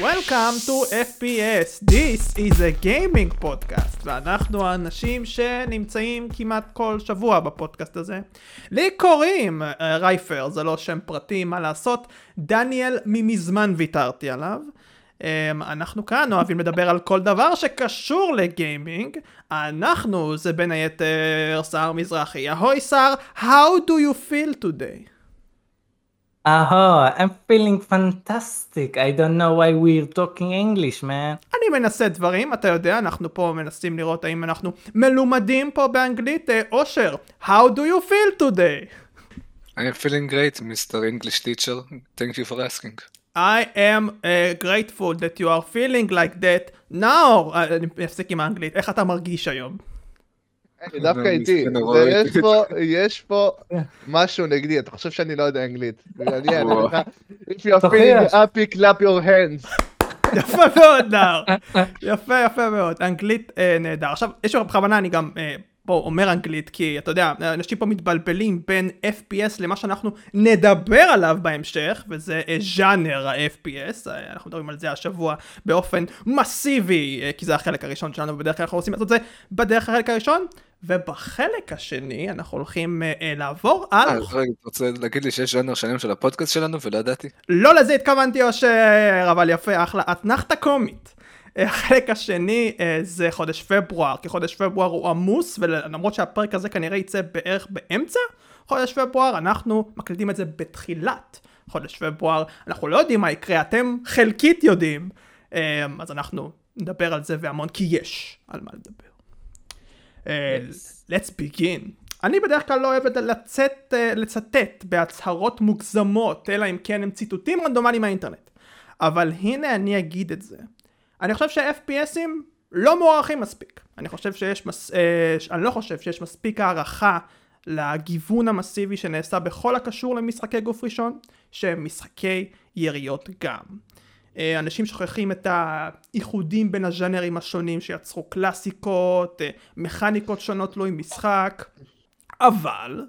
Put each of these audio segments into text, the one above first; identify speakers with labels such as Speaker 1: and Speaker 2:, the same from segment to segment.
Speaker 1: Welcome to FPS, this is a gaming podcast, ואנחנו האנשים שנמצאים כמעט כל שבוע בפודקאסט הזה. לי קוראים uh, רייפר, זה לא שם פרטי, מה לעשות, דניאל ממזמן ויתרתי עליו. Um, אנחנו כאן אוהבים לדבר על כל דבר שקשור לגיימינג. אנחנו זה בין היתר סער מזרחי. אהוי סער, how do you feel today?
Speaker 2: אהו, I'm feeling fantastic. I don't know why we're talking English, man.
Speaker 1: אני מנסה דברים, אתה יודע, אנחנו פה מנסים לראות האם אנחנו מלומדים פה באנגלית. אה, אושר, how do you feel today?
Speaker 3: I am feeling great, Mr. English teacher. Thank you for asking.
Speaker 1: I am uh, grateful that you are feeling like that now. אה, אני אפסיק עם האנגלית. איך אתה מרגיש היום?
Speaker 4: דווקא איתי. יש פה- יש פה משהו נגדי, אתה חושב שאני לא יודע אנגלית. אני אענה לך, If you are feeling happy, clap your hands.
Speaker 1: יפה מאוד, נאור. יפה, יפה מאוד. אנגלית אה, נהדר. עכשיו, יש לי בכוונה, אני גם אה, פה אומר אנגלית, כי אתה יודע, אנשים פה מתבלבלים בין FPS למה שאנחנו נדבר עליו בהמשך, וזה אה, ז'אנר ה-FPS. אנחנו מדברים על זה השבוע באופן מסיבי, כי זה החלק הראשון שלנו, ובדרך כלל אנחנו רוצים לעשות את זה בדרך החלק הראשון. ובחלק השני אנחנו הולכים אה, אה, לעבור על...
Speaker 3: אה, רגע, אתה רוצה להגיד לי שיש ז'אנר שלם של הפודקאסט שלנו ולא ידעתי?
Speaker 1: לא לזה התכוונתי אושר, אבל יפה, אחלה, אתנחתה קומית. אה, החלק השני אה, זה חודש פברואר, כי חודש פברואר הוא עמוס, ולמרות שהפרק הזה כנראה יצא בערך באמצע חודש פברואר, אנחנו מקליטים את זה בתחילת חודש פברואר, אנחנו לא יודעים מה יקרה, אתם חלקית יודעים, אה, אז אנחנו נדבר על זה והמון, כי יש על מה לדבר. אה, let's begin. אני בדרך כלל לא אוהב את- לצאת, אה, לצטט בהצהרות מוגזמות, אלא אם כן הם ציטוטים רנדומליים מהאינטרנט. אבל הנה אני אגיד את זה. אני חושב שה-FPSים לא מוערכים מספיק. אני חושב שיש, מס... אה, אני לא חושב שיש מספיק הערכה לגיוון המסיבי שנעשה בכל הקשור למשחקי גוף ראשון, שהם משחקי יריות גם. אה, אנשים שוכחים את האיחודים בין הז'אנרים השונים שיצרו קלאסיקות, אה, מכניקות שונות תלוי משחק, אבל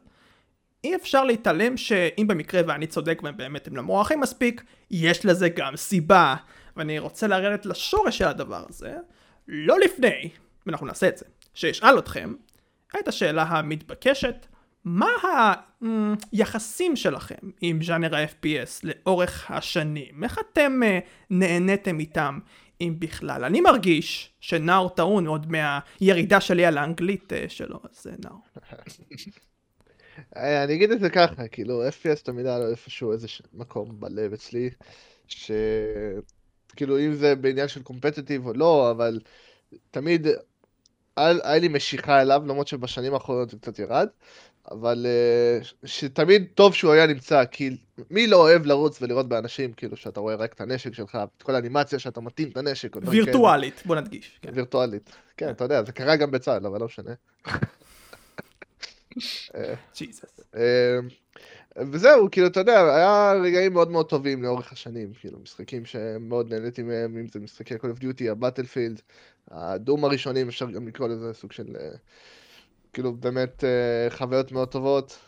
Speaker 1: אי אפשר להתעלם שאם במקרה ואני צודק והם באמת הם לא מוערכים מספיק, יש לזה גם סיבה. ואני רוצה לרדת לשורש של הדבר הזה, לא לפני, ואנחנו נעשה את זה, שאשאל אתכם את השאלה המתבקשת, מה היחסים שלכם עם ז'אנר ה-FPS לאורך השנים? איך אתם uh, נהניתם איתם, אם בכלל? אני מרגיש שנאור טעון עוד מהירידה שלי על האנגלית uh, שלו, אז uh, נאור.
Speaker 4: אה, אני אגיד את זה ככה, כאילו, FPS תמיד היה לו איפשהו איזה מקום בלב אצלי, שכאילו, אם זה בעניין של קומפטטיב או לא, אבל תמיד היה לי משיכה אליו, למרות שבשנים האחרונות זה קצת ירד, אבל אה, שתמיד טוב שהוא היה נמצא, כי מי לא אוהב לרוץ ולראות באנשים, כאילו, שאתה רואה רק את הנשק שלך, את כל האנימציה שאתה מתאים את הנשק.
Speaker 1: וירטואלית, בוא נדגיש. כן.
Speaker 4: וירטואלית. כן, אתה יודע, זה קרה גם בצה"ל, אבל לא משנה. אה,
Speaker 1: ג'יזוס.
Speaker 4: אה, וזהו, כאילו, אתה יודע, היה רגעים מאוד מאוד טובים לאורך השנים, כאילו, משחקים שמאוד נהניתי מהם, אם זה משחקי Call of Duty, הבטלפילד, ה Doom הראשונים, אפשר גם לקרוא לזה סוג של, אה, כאילו, באמת אה, חוויות מאוד טובות.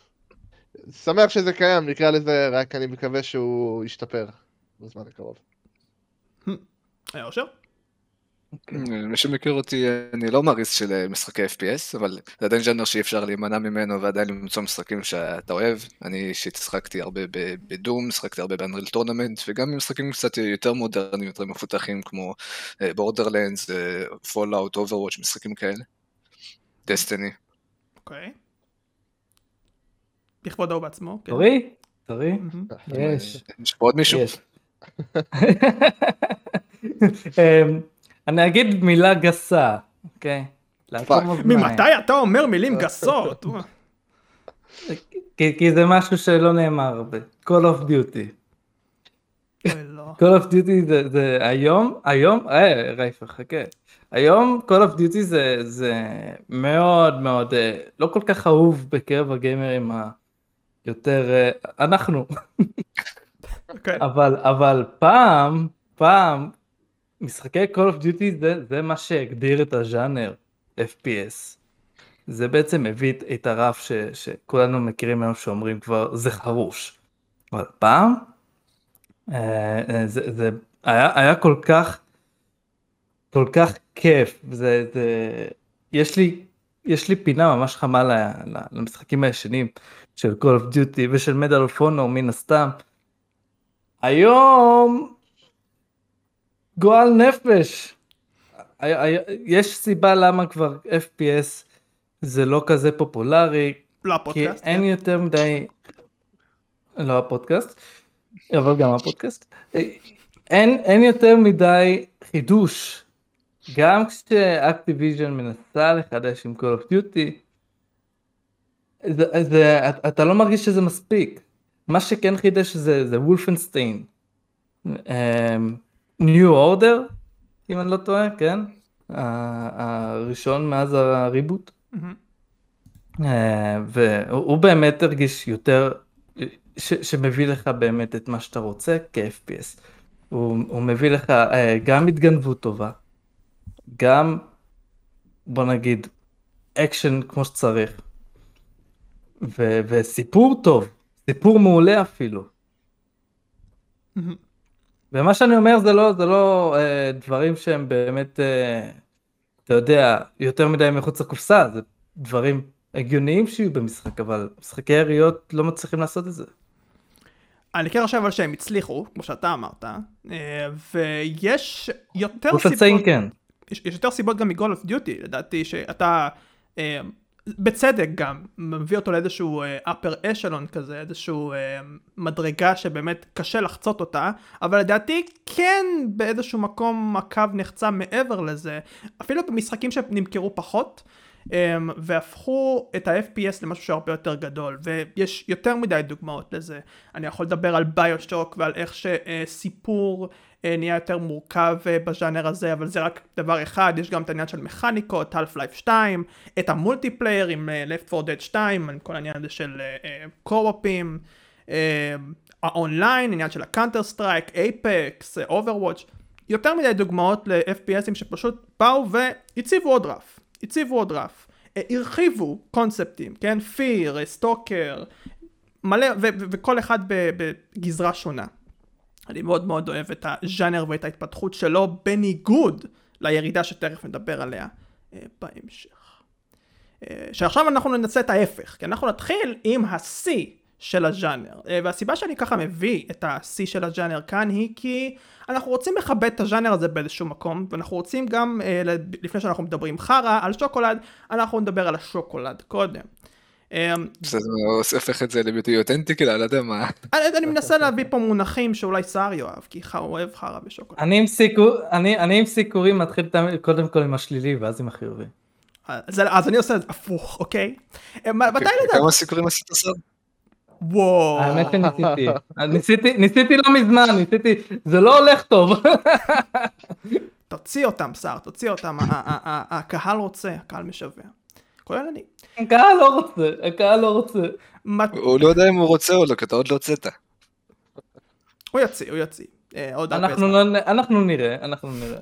Speaker 4: שמח שזה קיים, נקרא לזה, רק אני מקווה שהוא ישתפר בזמן הקרוב.
Speaker 1: היה אושר?
Speaker 3: מי שמכיר אותי, אני לא מעריץ של אה, משחקי FPS, אבל זה עדיין ז'אנר שאי אפשר להימנע ממנו ועדיין למצוא משחקים שאתה אוהב. אני אישית שחקתי הרבה ב Doom, שחקתי הרבה ב Unreal Tournament, וגם במשחקים קצת יותר מודרניים, יותר מפותחים, כמו Borderlands, Fallout, Overwatch, משחקים כאלה. Destiny.
Speaker 1: אוקיי. בכבוד ההוא בעצמו. כן.
Speaker 2: תורי? תורי?
Speaker 1: מהמם.
Speaker 2: יש.
Speaker 3: יש פה עוד מישהו?
Speaker 2: יש. אמ, אני אגיד מילה גסה, אוקיי?
Speaker 1: ממתי אתה אומר מילים גסות?
Speaker 2: כי זה משהו שלא נאמר הרבה. Call of Duty.
Speaker 1: לא.
Speaker 2: Call of Duty זה, זה היום, היום, אה, רייפר חכה. היום Call of Duty זה, זה מאוד מאוד, אה, לא כל כך אהוב בקרב הגיימרים היותר, אה, אנחנו,
Speaker 1: אוקיי.
Speaker 2: אבל, אבל פעם, פעם, משחקי Call of Duty זה, זה מה שהגדיר את הז'אנר FPS. זה בעצם הביא את- הרף ש, שכולנו מכירים היום שאומרים כבר זה חרוש. אבל פעם, אה, זה, זה היה, היה כל כך, כל כך כיף, זה, זה, יש לי, יש לי פינה ממש חמה ל, ל, למשחקים הישנים של Call of Duty ושל מדל פונו מן הסתם. היום, גועל נפש. יש סיבה למה כבר FPS זה לא כזה פופולרי,
Speaker 1: לא
Speaker 2: כי
Speaker 1: הפודקאסט.
Speaker 2: אין
Speaker 1: כן.
Speaker 2: יותר מדי, לא הפודקאסט, אבל גם הפודקאסט, אין, אין יותר מדי חידוש. גם כשאקטיביז'ן מנסה לחדש עם Call of Duty, זה, זה, אתה- לא מרגיש שזה מספיק. מה שכן חידש זה, זה וולפנשטיין. New Order, אם אני לא טועה, כן? הראשון מאז ה reboot.
Speaker 1: מהמם.
Speaker 2: אה, והוא הוא באמת הרגיש יותר, ש, שמביא לך באמת את מה שאתה רוצה כ-FPS. הוא, הוא מביא לך אה, גם התגנבות טובה, גם בוא נגיד אקשן כמו שצריך, ו, וסיפור טוב, סיפור מעולה אפילו.
Speaker 1: מהמם.
Speaker 2: ומה שאני אומר זה לא, זה לא אה, דברים שהם באמת, אה, אתה יודע, יותר מדי מחוץ לקופסה, זה דברים הגיוניים שיהיו במשחק, אבל משחקי יריות לא מצליחים לעשות את זה.
Speaker 1: אני כן חושב אבל שהם הצליחו, כמו שאתה אמרת, אה, ויש יותר סיבות,
Speaker 2: כן.
Speaker 1: יש, יש יותר סיבות גם מ-Call of Duty, לדעתי שאתה, אה, בצדק גם, מביא אותו לאיזשהו אה, upper echelon כזה, איזשהו אה, מדרגה שבאמת קשה לחצות אותה, אבל לדעתי כן באיזשהו מקום הקו נחצה מעבר לזה, אפילו במשחקים שנמכרו פחות. um, והפכו את ה-FPS למשהו שהרבה יותר גדול, ויש יותר מדי דוגמאות לזה. אני יכול לדבר על ביושוק ועל איך שסיפור uh, נהיה יותר מורכב uh, בז'אנר הזה, אבל זה רק דבר אחד, יש גם את העניין של מכניקות, Half-Life 2, את המולטיפלייר עם uh, Left 4 Dead 2, עם כל העניין הזה של co-op ים, האונליין, עניין של ה Counter Strike, Apex, Overwatch, יותר מדי דוגמאות ל-FPS ים שפשוט באו והציבו עוד רף. הציבו עוד רף, אה, הרחיבו קונספטים, כן? Fear, Stalker, מלא, וכל אחד בגזרה שונה. אני מאוד מאוד אוהב את הז'אנר ואת ההתפתחות שלו, בניגוד לירידה שתכף נדבר עליה אה, בהמשך. אה, שעכשיו אנחנו ננסה את ההפך, כי אנחנו נתחיל עם השיא של הז'אנר. אה, והסיבה שאני ככה מביא את השיא של הז'אנר כאן היא כי אנחנו רוצים לכבד את הז'אנר הזה באיזשהו מקום, ואנחנו רוצים גם, לפני שאנחנו מדברים חרא על שוקולד, אנחנו נדבר על השוקולד קודם. אה,
Speaker 3: זה הופך את זה לביטוי אותנטי, כאילו, לא יודע מה.
Speaker 1: אני, אני מנסה להביא פה מונחים שאולי סער יאהב, כי הוא אוהב חרא בשוקולד.
Speaker 2: אני עם סיקורים מתחיל קודם כל עם השלילי ואז עם החיובי.
Speaker 1: אז, אז אני עושה הפוך, אוקיי? אה, מתי לדעת?
Speaker 3: כמה סיקורים עשית סר?
Speaker 1: וואו.
Speaker 2: האמת שניסיתי, ניסיתי, ניסיתי לא מזמן, ניסיתי, זה לא הולך טוב.
Speaker 1: תוציא אותם, סער, תוציא אותם, הקהל רוצה, הקהל משווע. כולל אני.
Speaker 2: הקהל לא רוצה, הקהל לא רוצה.
Speaker 3: הוא לא יודע אם הוא רוצה או לא, כי אתה עוד לא הוצאת.
Speaker 1: הוא יוציא, הוא יוציא. אה, עוד הרבה
Speaker 2: אנחנו,
Speaker 1: זמן.
Speaker 2: לא, אנחנו נראה, אנחנו נראה.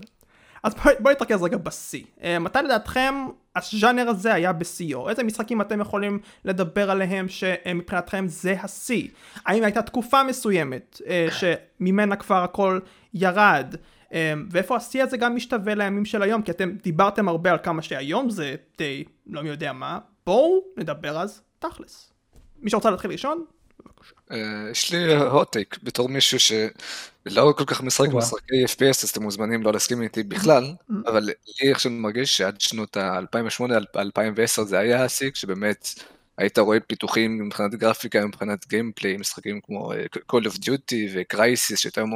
Speaker 1: אז בואי בוא נתרכז רגע בשיא. אה, מתי לדעתכם הז'אנר הזה היה בשיאו? איזה משחקים אתם יכולים לדבר עליהם שמבחינתכם זה השיא? האם הייתה תקופה מסוימת אה, שממנה כבר הכל ירד? אה, ואיפה השיא הזה גם משתווה לימים של היום? כי אתם דיברתם הרבה על כמה שהיום זה די לא מי יודע מה. בואו נדבר אז תכלס. מי שרוצה להתחיל ראשון? בבקשה.
Speaker 3: אה, יש לי הוטייק בתור מישהו שלא כל כך משחק. משחקי FPS, אז אתם מוזמנים לא להסכים איתי בכלל, אבל לי עכשיו מרגיש שעד שנות ה-2008-2010 זה היה השיא, שבאמת היית רואה פיתוחים מבחינת גרפיקה, מבחינת גיימפליי, משחקים כמו אה, Call of Duty ו-Crisis, שהייתם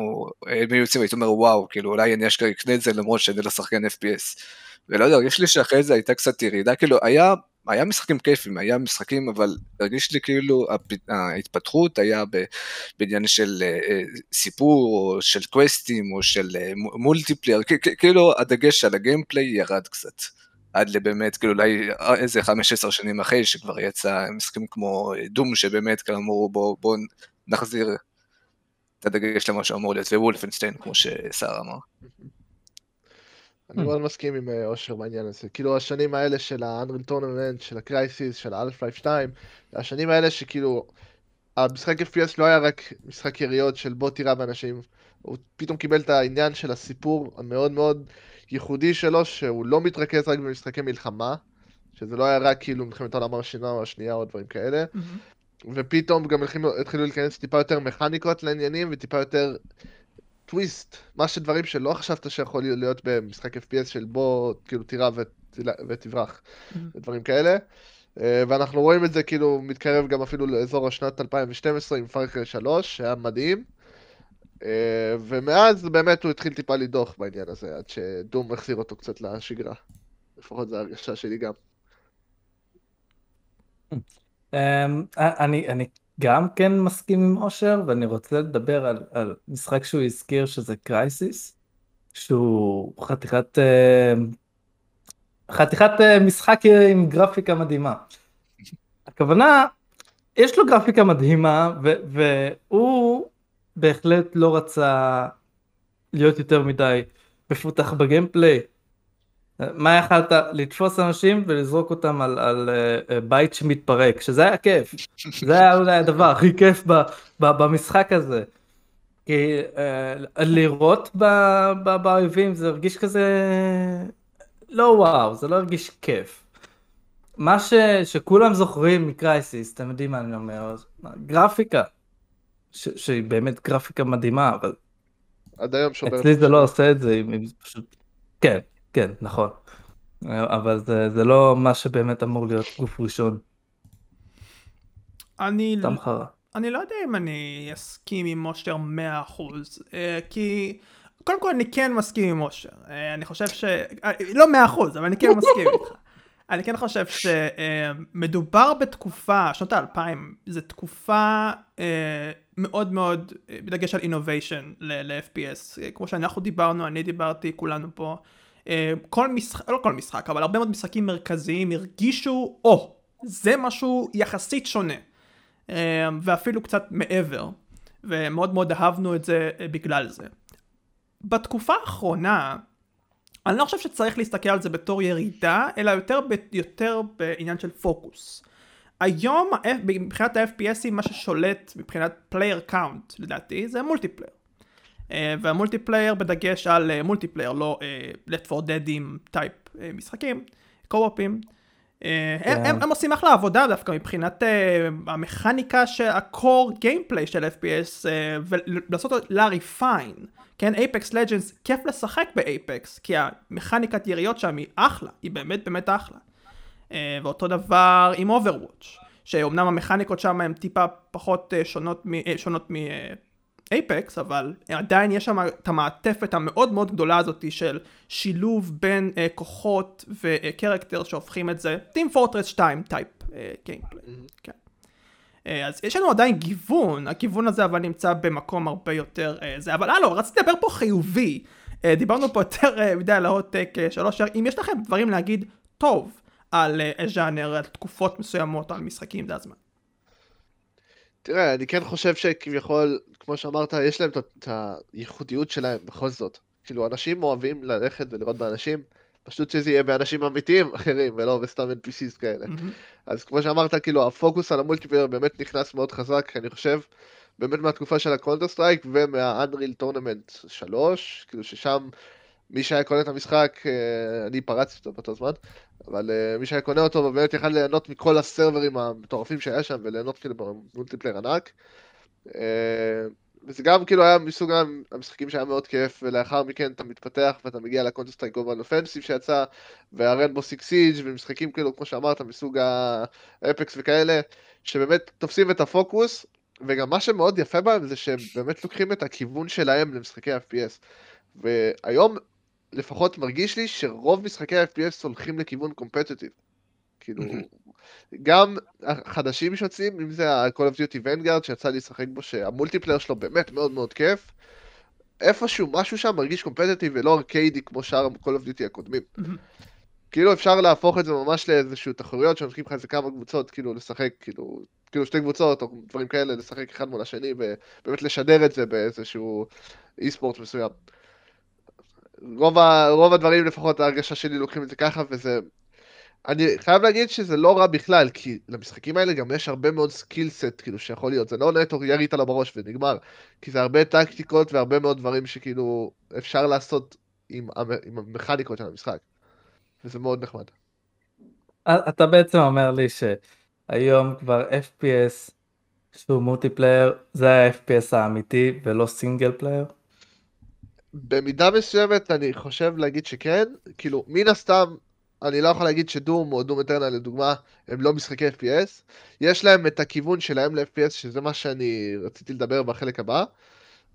Speaker 3: היו יוצאים והייתי אומר וואו, כאילו אולי אני אשכרה אקנה את זה למרות שאני לא שחקן FPS. ולא יודע, הרגיש לי שאחרי זה הייתה קצת ירידה, כאילו היה היה משחקים כיפים, היה משחקים, אבל הרגיש לי כאילו ההתפתחות היה בעניין של אה, אה, סיפור, או של quest ים, או של אה, מו- multiplayer, כאילו הדגש על ה gameplay ירד קצת. עד לבאמת, כאילו אולי איזה 15 שנים אחרי שכבר יצא משחקים כמו אה, Doom, שבאמת כאמור בואו בוא נחזיר את הדגש למה שאמור להיות, Wolfenstein, כמו שסער אמר.
Speaker 4: אני מאוד מסכים עם אה, אושר בעניין הזה. כאילו השנים האלה של ה-Unreal Tournament, של ה-Crisis, של ה-Half-Life 2, השנים האלה שכאילו המשחק FPS לא היה רק משחק יריות של בוא תירה באנשים, הוא פתאום קיבל את העניין של הסיפור המאוד מאוד ייחודי שלו, שהוא לא מתרכז רק במשחקי מלחמה, שזה לא היה רק כאילו מלחמת העולם הראשונה או השנייה או דברים כאלה, ופתאום גם התחילו- התחילו להיכנס טיפה יותר מכניקות לעניינים וטיפה יותר טוויסט, מה שדברים שלא חשבת שיכול להיות במשחק FPS של בוא כאילו תירה ות- ותברח, ודברים כאלה. אה, ואנחנו רואים את זה כאילו מתקרב גם אפילו לאזור השנת 2012 עם פארקרי 3, שהיה מדהים. אה, ומאז באמת הוא התחיל טיפה לדוח בעניין הזה, עד שדום החזיר אותו קצת לשגרה. לפחות זו ההרגשה שלי גם.
Speaker 2: אמ, אני, אני גם כן מסכים עם אושר, ואני רוצה לדבר על, משחק שהוא הזכיר שזה קרייסיס, שהוא חתיכת, אמ, חתיכת אה, משחק עם גרפיקה מדהימה. הכוונה, יש לו גרפיקה מדהימה, והוא בהחלט לא רצה להיות יותר מדי מפותח בגיימפליי. מה יכלת לתפוס אנשים ולזרוק אותם על, על uh, בית שמתפרק שזה היה כיף זה היה אולי הדבר הכי כיף ב, ב, במשחק הזה. כי uh, ב- ב- באויבים זה הרגיש כזה לא וואו זה לא הרגיש כיף. מה ש, שכולם זוכרים מקרייסיס אתם יודעים מה אני אומר גרפיקה שהיא באמת גרפיקה מדהימה אבל
Speaker 4: עד היום שובר...
Speaker 2: אצלי זה לא עושה את זה, אם- זה פשוט... כן, כן, נכון. אבל זה, זה לא מה שבאמת אמור להיות גוף ראשון,
Speaker 1: אני,
Speaker 2: סתם חרא.
Speaker 1: אני לא יודע אם אני אסכים עם אושר 100% אה, כי קודם כל אני כן מסכים עם אושר אה, אני חושב ש... אה, לא 100% אבל אני כן מסכים איתך. אני כן חושב שמדובר בתקופה, שנות האלפיים, זו תקופה אה, מאוד מאוד, אה, בדגש על אינוביישן ל-FPS, אה, כמו שאנחנו דיברנו, אני דיברתי, כולנו פה, אה, כל משחק, לא כל משחק, אבל הרבה מאוד משחקים מרכזיים הרגישו, או, זה משהו יחסית שונה, אה, ואפילו קצת מעבר, ומאוד מאוד אהבנו את זה אה, בגלל זה. בתקופה האחרונה, אני לא חושב שצריך להסתכל על זה בתור ירידה, אלא יותר, ב, יותר בעניין של פוקוס. היום מבחינת ה-FPS ים מה ששולט מבחינת player count לדעתי זה multiplayer. אה, וה multiplayer בדגש על אה, multiplayer לא אה, Left 4 Dead ים type משחקים, co-op ים. הם,
Speaker 2: כן.
Speaker 1: הם, הם עושים אחלה עבודה דווקא מבחינת המכניקה של ה-core gameplay של FPS ולעשות אותו ל-refine. כן, Apex Legends, כיף לשחק ב Apex, כי המכניקת יריות שם היא אחלה, היא באמת באמת אחלה. אה, ואותו דבר עם Overwatch, שאומנם המכניקות שם הן טיפה פחות אה, שונות, מ- אה, שונות מ Apex, אבל עדיין יש שם את המעטפת המאוד מאוד גדולה הזאת של שילוב בין כוחות ו character שהופכים את זה, Team Fortress 2 type gameplay. כן. אה, אז יש לנו עדיין גיוון, הכיוון הזה אבל נמצא במקום הרבה יותר אה, זה, אבל הלו, רציתי לדבר פה חיובי, אה, דיברנו פה יותר מדי על ההוטטק אה, שלוש, אם יש לכם דברים להגיד טוב על ז'אנר, על תקופות מסוימות, על משחקים, זה הזמן.
Speaker 4: תראה, אני כן חושב שכביכול, כמו שאמרת, יש להם את הייחודיות שלהם בכל זאת. כאילו, אנשים אוהבים ללכת ולירות באנשים, פשוט שזה יהיה באנשים אמיתיים אחרים, ולא בסתם NPCs כאלה.
Speaker 1: מהמם.
Speaker 4: אז כמו שאמרת, כאילו, הפוקוס על ה multiplayer באמת נכנס מאוד חזק, אני חושב, באמת מהתקופה של ה Counter Strike ומה Unreal Tournament 3, כאילו ששם מי שהיה קונה את המשחק, אה, אני פרצתי אותו באותו זמן, אבל אה, מי שהיה קונה אותו באמת יכל ליהנות מכל ה server ים המטורפים שהיה שם, וליהנות כאילו ב multiplayer ענק. וזה גם כאילו היה מסוג המשחקים שהיה מאוד כיף, ולאחר מכן אתה מתפתח ואתה מגיע ל Counter Strike Offensive שיצא, וה Rainbow Six Siege ומשחקים כאילו, כמו שאמרת, מסוג ה Apex וכאלה, שבאמת תופסים את הפוקוס, וגם מה שמאוד יפה בהם זה שהם באמת לוקחים את הכיוון שלהם למשחקי FPS. והיום לפחות מרגיש לי שרוב משחקי ה-FPS הולכים לכיוון competitive. כאילו, גם החדשים שיוצאים, אם זה ה-Call of Duty Vanguard שיצא לי לשחק בו, שהמולטיפלייר שלו באמת מאוד מאוד כיף, איפשהו משהו שם מרגיש קומפטיטיב ולא ארקיידי כמו שאר ה-Call of Duty הקודמים. כאילו אפשר להפוך את זה ממש לאיזשהו תחרויות שנותנים לך איזה כמה קבוצות כאילו לשחק כאילו כאילו שתי קבוצות או דברים כאלה לשחק אחד מול השני ובאמת לשדר את זה באיזשהו אי ספורט מסוים. רוב, ה, רוב הדברים לפחות ההרגשה שלי לוקחים את זה ככה וזה אני חייב להגיד שזה לא רע בכלל, כי למשחקים האלה גם יש הרבה מאוד skill set, כאילו, שיכול להיות. זה לא נטו ירית על בראש ונגמר. כי זה הרבה טקטיקות והרבה מאוד דברים שכאילו אפשר לעשות עם, המ- עם המכניקות של המשחק. וזה מאוד נחמד.
Speaker 2: אתה בעצם אומר לי שהיום כבר FPS שהוא multiplayer זה ה-FPS האמיתי ולא single player?
Speaker 4: במידה מסוימת אני חושב להגיד שכן, כאילו, מן הסתם, אני לא יכול להגיד שדום או דום אטרנל לדוגמה, הם לא משחקי FPS. יש להם את הכיוון שלהם ל-FPS, שזה מה שאני רציתי לדבר בחלק הבא,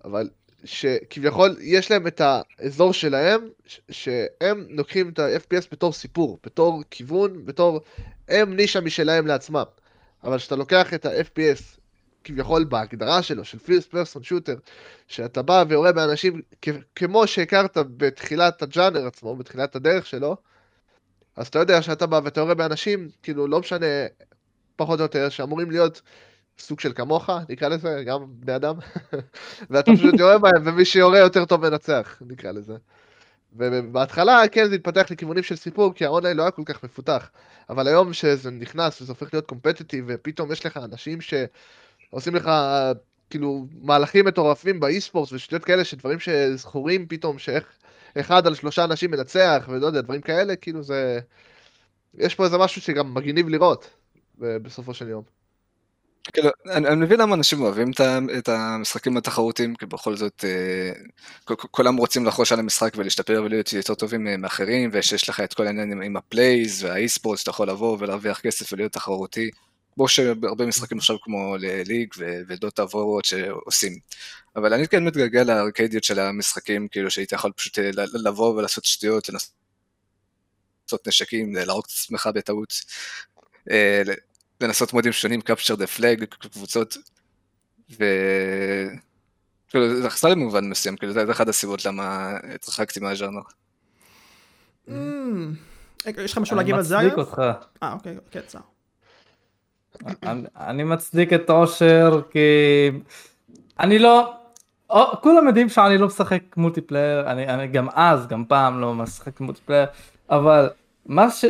Speaker 4: אבל שכביכול יש להם את האזור שלהם, שהם לוקחים את ה-FPS בתור סיפור, בתור כיוון, בתור... הם נישה משלהם לעצמם. אבל כשאתה לוקח את ה-FPS כביכול בהגדרה שלו, של פירסט פרסון שוטר, שאתה בא ויורה באנשים כ- כמו שהכרת בתחילת הג'אנר עצמו, בתחילת הדרך שלו, אז אתה יודע שאתה בא ואתה יורה באנשים, כאילו לא משנה פחות או יותר, שאמורים להיות סוג של כמוך, נקרא לזה, גם בני אדם, ואתה פשוט יורה בהם, ומי שיורה יותר טוב מנצח, נקרא לזה. ובהתחלה, כן, זה התפתח לכיוונים של סיפור, כי האונליין לא היה כל כך מפותח. אבל היום שזה נכנס וזה הופך להיות קומפטיטיב, ופתאום יש לך אנשים שעושים לך, כאילו, מהלכים מטורפים ב e-sport ושטויות כאלה, שדברים שזכורים פתאום, שאיך אחד על שלושה אנשים מנצח, ולא יודע, דברים כאלה, כאילו זה... יש פה איזה משהו שגם מגניב לראות, בסופו של יום.
Speaker 3: כאילו, אני, אני מבין למה אנשים אוהבים את, את המשחקים התחרותיים, כי בכל זאת אה, כולם רוצים לחרוש על המשחק ולהשתפר ולהיות יותר טובים אה, מאחרים, ושיש לך את כל העניין עם, עם ה plays וה e-sport, שאתה יכול לבוא ולהרוויח כסף ולהיות תחרותי, כמו שהרבה משחקים עכשיו כמו ליג ודוטה וורוואט שעושים. אבל אני כן מתגעגע לארקיידיות של המשחקים, כאילו שהיית יכול פשוט אה, לבוא ולעשות שטויות, לנסות נשקים, להרוג את עצמך בטעות. אה, לנסות מודים שונים, capture the flag, קבוצות, ו... כאילו, זה חסר לי במובן מסוים, כאילו, זה אחת הסיבות למה התרחקתי מהז'אנר.
Speaker 1: Mm. רגע, יש לך משהו
Speaker 2: אני
Speaker 1: להגיב על זה?
Speaker 2: מצדיק
Speaker 1: אגב?
Speaker 2: אותך.
Speaker 1: אה, אוקיי, כן, צר.
Speaker 2: אני- מצדיק את אושר כי אני לא, כולם יודעים שאני לא משחק multiplayer, אני, גם אז, גם פעם לא משחק multiplayer, אבל מה ש...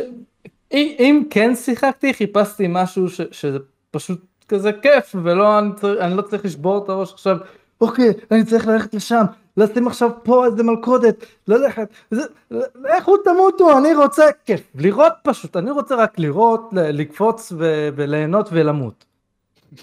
Speaker 2: אם, כן שיחקתי, חיפשתי משהו שזה פשוט כזה כיף, ולא, אני לא צריך לשבור את הראש עכשיו, אוקיי, אני צריך ללכת לשם, לשים עכשיו פה איזה מלכודת, ללכת, זה, לכו תמותו, אני רוצה כיף, לראות פשוט, אני רוצה רק לראות, לקפוץ ו- וליהנות ולמות.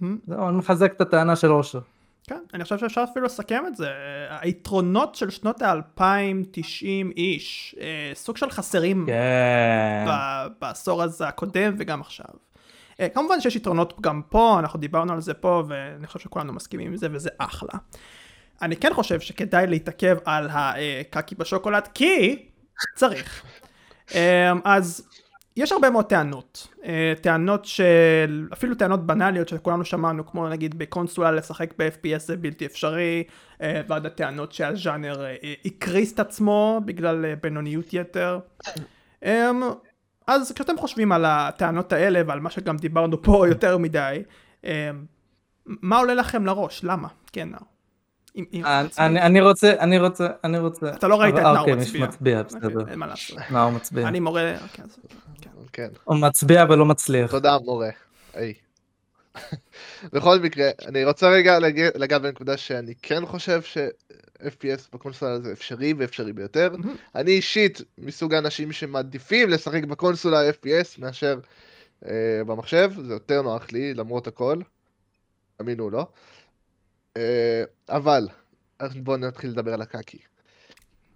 Speaker 1: Hmm?
Speaker 2: זהו, אני מחזק את הטענה של אושר.
Speaker 1: כן, אני חושב שאפשר אפילו לסכם את זה. היתרונות של שנות ה-2090 איש, אה, סוג של חסרים
Speaker 2: כן.
Speaker 1: בעשור הזה הקודם וגם עכשיו. אה, כמובן שיש יתרונות גם פה, אנחנו דיברנו על זה פה, ואני חושב שכולנו מסכימים עם זה, וזה אחלה. אני כן חושב שכדאי להתעכב על הקקי בשוקולד, כי צריך. אה, אז יש הרבה מאוד טענות. אה, טענות של, אפילו טענות בנאליות שכולנו שמענו, כמו נגיד בקונסולה לשחק ב-FPS זה בלתי אפשרי, ועד הטענות שהז'אנר הקריס את עצמו בגלל בינוניות יתר. אז כשאתם חושבים על הטענות האלה ועל מה שגם דיברנו פה יותר מדי, אמ, מה עולה לכם לראש? למה? כן, אם-
Speaker 2: אני- רוצה, אני רוצה, אני רוצה.
Speaker 1: אתה לא ראית את נאור
Speaker 2: אוקיי,
Speaker 1: מצביע.
Speaker 2: מצביע,
Speaker 1: אוקיי,
Speaker 2: בסדר.
Speaker 1: אין מה לעשות.
Speaker 2: נאור מצביע.
Speaker 1: אני מורה, אוקיי, כן.
Speaker 4: כן.
Speaker 2: הוא מצביע ולא מצליח.
Speaker 4: תודה מורה. בכל מקרה, אני רוצה רגע לגעת בנקודה שאני כן חושב ש-FPS בקונסולה זה אפשרי ואפשרי ביותר.
Speaker 1: מהמם.
Speaker 4: אני אישית מסוג האנשים שמעדיפים לשחק בקונסולה FPS מאשר אה, במחשב, זה יותר נוח לי למרות הכל. אמינו או לא. אה, אבל, בואו נתחיל לדבר על הקקי.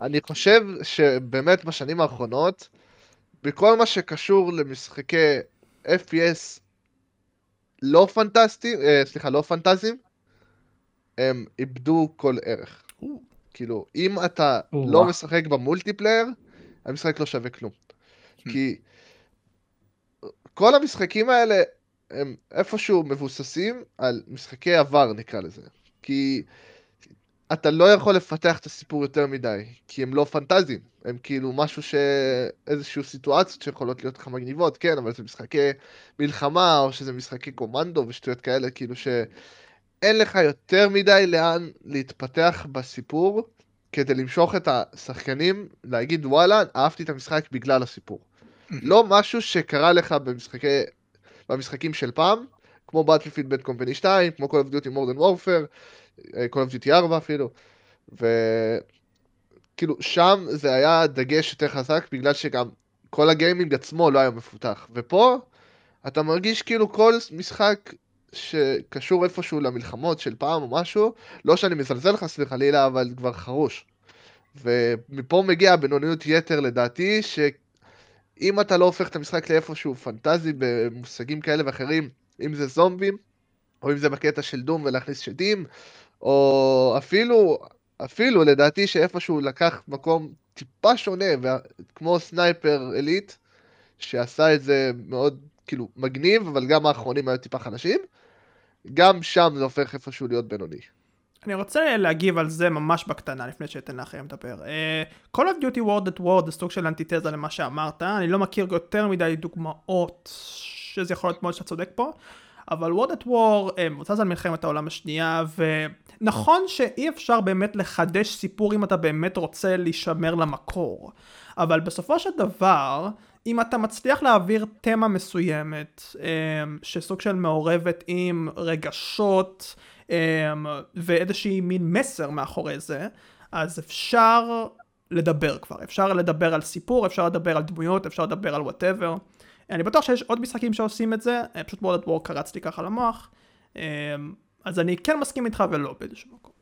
Speaker 4: אני חושב שבאמת בשנים האחרונות, בכל מה שקשור למשחקי FPS לא פנטסטיים, אה, סליחה, לא פנטזיים, הם איבדו כל ערך. כאילו, אם אתה לא. משחק במולטיפלייר, המשחק לא שווה כלום. כי כל המשחקים האלה הם איפשהו מבוססים על משחקי עבר, נקרא לזה. כי אתה לא יכול לפתח את הסיפור יותר מדי, כי הם לא פנטזיים. הם כאילו משהו ש... איזשהו סיטואציות שיכולות להיות לך מגניבות, כן, אבל זה משחקי מלחמה, או שזה משחקי קומנדו ושטויות כאלה, כאילו שאין לך יותר מדי לאן להתפתח בסיפור, כדי למשוך את השחקנים, להגיד וואלה, אהבתי את המשחק בגלל הסיפור. לא משהו שקרה לך במשחקי, במשחקים של פעם, כמו Battlefield Bad Company 2, כמו Call of Duty Modern Warfare, אה, Call of Duty 4 אפילו, וכאילו שם זה היה דגש יותר חזק בגלל שגם כל הגיימינג עצמו לא היה מפותח, ופה אתה מרגיש כאילו כל משחק שקשור איפשהו למלחמות של פעם או משהו, לא שאני מזלזל חס וחלילה, אבל כבר חרוש. ומפה מגיע הבינוניות יתר לדעתי, שאם אתה לא הופך את המשחק לאיפשהו פנטזי במושגים כאלה ואחרים, אם זה זומבים, או אם זה בקטע של דום ולהכניס שדים, או אפילו, אפילו לדעתי שאיפשהו לקח מקום טיפה שונה, כמו סנייפר אליט, שעשה את זה מאוד כאילו מגניב, אבל גם האחרונים היו טיפה חלשים, גם שם זה הופך איפשהו להיות בינוני.
Speaker 1: אני רוצה להגיב על זה ממש בקטנה לפני שאתן לכם לדבר. Uh, Call of Duty World at War זה סוג של אנטיתזה למה שאמרת, אני לא מכיר יותר מדי דוגמאות שזה יכול להיות מאוד שאתה צודק פה, אבל World at War אה, מבוסס על מלחמת העולם השנייה, ונכון שאי אפשר באמת לחדש סיפור אם אתה באמת רוצה להישמר למקור, אבל בסופו של דבר, אם אתה מצליח להעביר תמה מסוימת, אה, שסוג של מעורבת עם רגשות, אה, ואיזושהי מין מסר מאחורי זה, אז אפשר לדבר כבר, אפשר לדבר על סיפור, אפשר לדבר על דמויות, אפשר לדבר על whatever. אני בטוח שיש עוד משחקים שעושים את זה, אה, פשוט World War קרץ לי ככה למוח. אז אני כן מסכים איתך ולא באיזשהו מקום.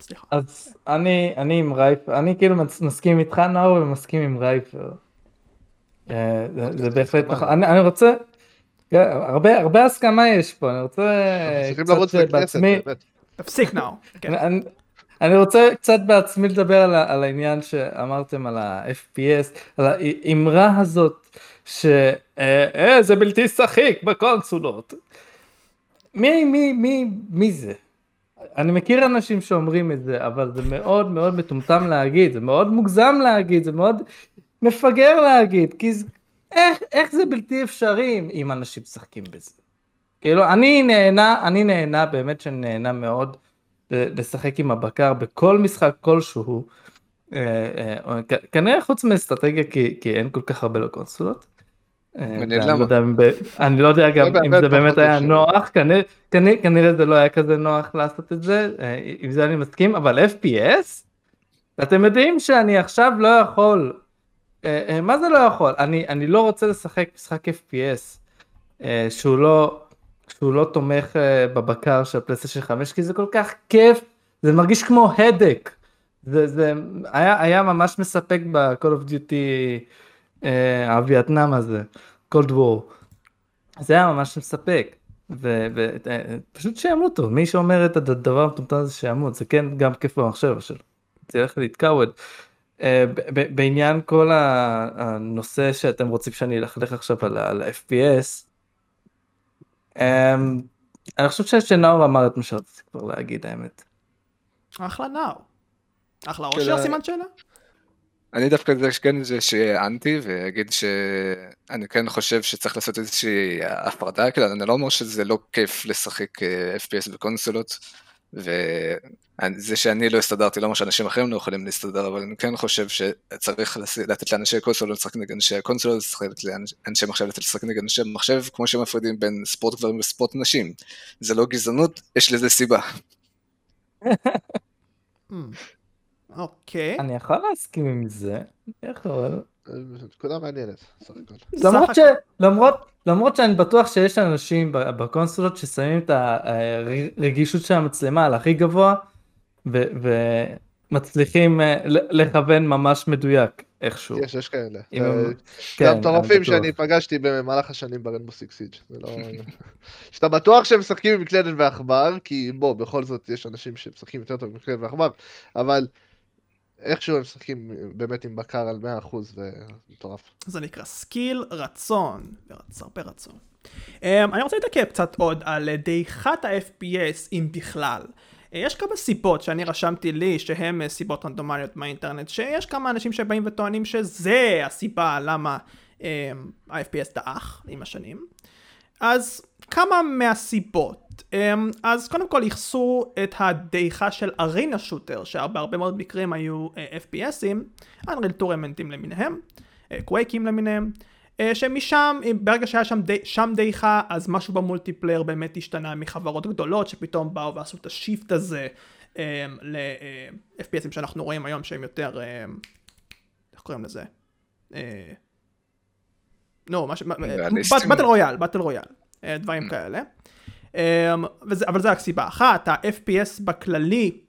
Speaker 1: סליחה.
Speaker 2: אז אני, אני עם רייפר, אני כאילו מסכים איתך נאור ומסכים עם רייפר. אה, זה בהחלט נכון, אני רוצה, הרבה הסכמה יש פה, אני רוצה
Speaker 4: קצת בעצמי,
Speaker 1: תפסיק נאו, כן.
Speaker 2: אני רוצה קצת בעצמי לדבר על העניין שאמרתם על ה-FPS, על האמרה הזאת שזה אה, בלתי שחיק בקונסולות. מי, מי, מי, מי זה? אני מכיר אנשים שאומרים את זה, אבל זה מאוד מאוד מטומטם להגיד, זה מאוד מוגזם להגיד, זה מאוד מפגר להגיד, כי זה, איך, איך זה בלתי אפשרי אם אנשים משחקים בזה? כאילו, אני נהנה, אני נהנה, באמת שאני נהנה מאוד לשחק עם הבקר בכל משחק כלשהו. אה, אה, כנראה חוץ מאסטרטגיה כי, כי אין כל כך הרבה לקונסולות. אה, אני לא יודע גם אם זה באמת היה נוח, כנראה זה לא היה כזה נוח לעשות את זה, עם זה אני מסכים, אבל FPS? אתם יודעים שאני עכשיו לא יכול אה, אה, מה זה לא יכול? אני, אני לא רוצה לשחק משחק FPS אה, שהוא לא, שהוא לא תומך בבקר של פלייסטיישן 5 כי זה כל כך כיף, זה מרגיש כמו הדק. זה, זה היה, היה ממש מספק ב-call of duty הווייטנאם הזה, cold war. זה היה ממש מספק. ופשוט שימותו, מי שאומר את הדבר המטומטם הזה שימות, זה כן גם כיף במחשב שלו. להתקווד. אה, בעניין כל הנושא שאתם רוצים שאני אלכלך עכשיו על ה-FPS, אמ, אני חושב שנאור אמר את מה שרציתי כבר להגיד האמת.
Speaker 1: אחלה נאור. אחלה אושר סימן שאלה?
Speaker 3: אני דווקא זה כן זה שיהיה אנטי ואגיד שאני כן חושב שצריך לעשות איזושהי הפרדה, כאילו אני לא אומר שזה לא כיף לשחק אה, FPS בקונסולות. וזה שאני לא הסתדרתי לא אומר שאנשים אחרים לא יכולים להסתדר, אבל אני כן חושב שצריך לתת לאנשי קונסול לשחק נגד אנשי הקונסול, לתת לאנשי מחשב לשחק נגד אנשי מחשב, כמו שמפרידים בין ספורט גברים וספורט נשים. זה לא גזענות, יש לזה סיבה.
Speaker 1: אוקיי.
Speaker 2: אני יכול להסכים עם זה, יכול.
Speaker 4: נקודה מעניינת,
Speaker 2: למרות ש... למרות... למרות שאני בטוח שיש אנשים בקונסולות ששמים את הרגישות של המצלמה על הכי גבוה ומצליחים אה, לכוון ממש מדויק איכשהו.
Speaker 4: יש, יש כאלה. זה כן, מטורפים שאני פגשתי במהלך השנים ב Rainbow Six Siege. לא- שאתה בטוח שהם משחקים עם מקלדת ועכבר, כי בוא, בכל זאת יש אנשים שמשחקים יותר טוב עם מקלדת ועכבר, אבל איכשהו הם משחקים באמת עם בקרה על 100% זה מטורף.
Speaker 1: זה נקרא skill רצון, הרבה רצון. Um, אני רוצה להתעכב קצת עוד על דעיכת ה-FPS אם בכלל. יש כמה סיבות שאני רשמתי לי שהן uh, סיבות רנדומליות מהאינטרנט, שיש כמה אנשים שבאים וטוענים שזה הסיבה למה um, ה-FPS דעך עם השנים. אז כמה מהסיבות אמ, אז קודם כל ייחסו את הדעיכה של arena shooter, שבהרבה מאוד מקרים היו אה, FPS ים, Unreal Tournament ים למיניהם, אה, קווייקים למיניהם, אה, שמשם, ברגע שהיה שם, די, שם דעיכה, אז משהו ב multiplayer באמת השתנה מחברות גדולות שפתאום באו ועשו את ה shift הזה אמ, ל-FPS ים שאנחנו רואים היום שהם יותר, אמ, איך קוראים לזה? נו. battle royale, battle royale, דברים כאלה. אמ, וזה, אבל זה רק סיבה אחת, ה-FPS בכללי,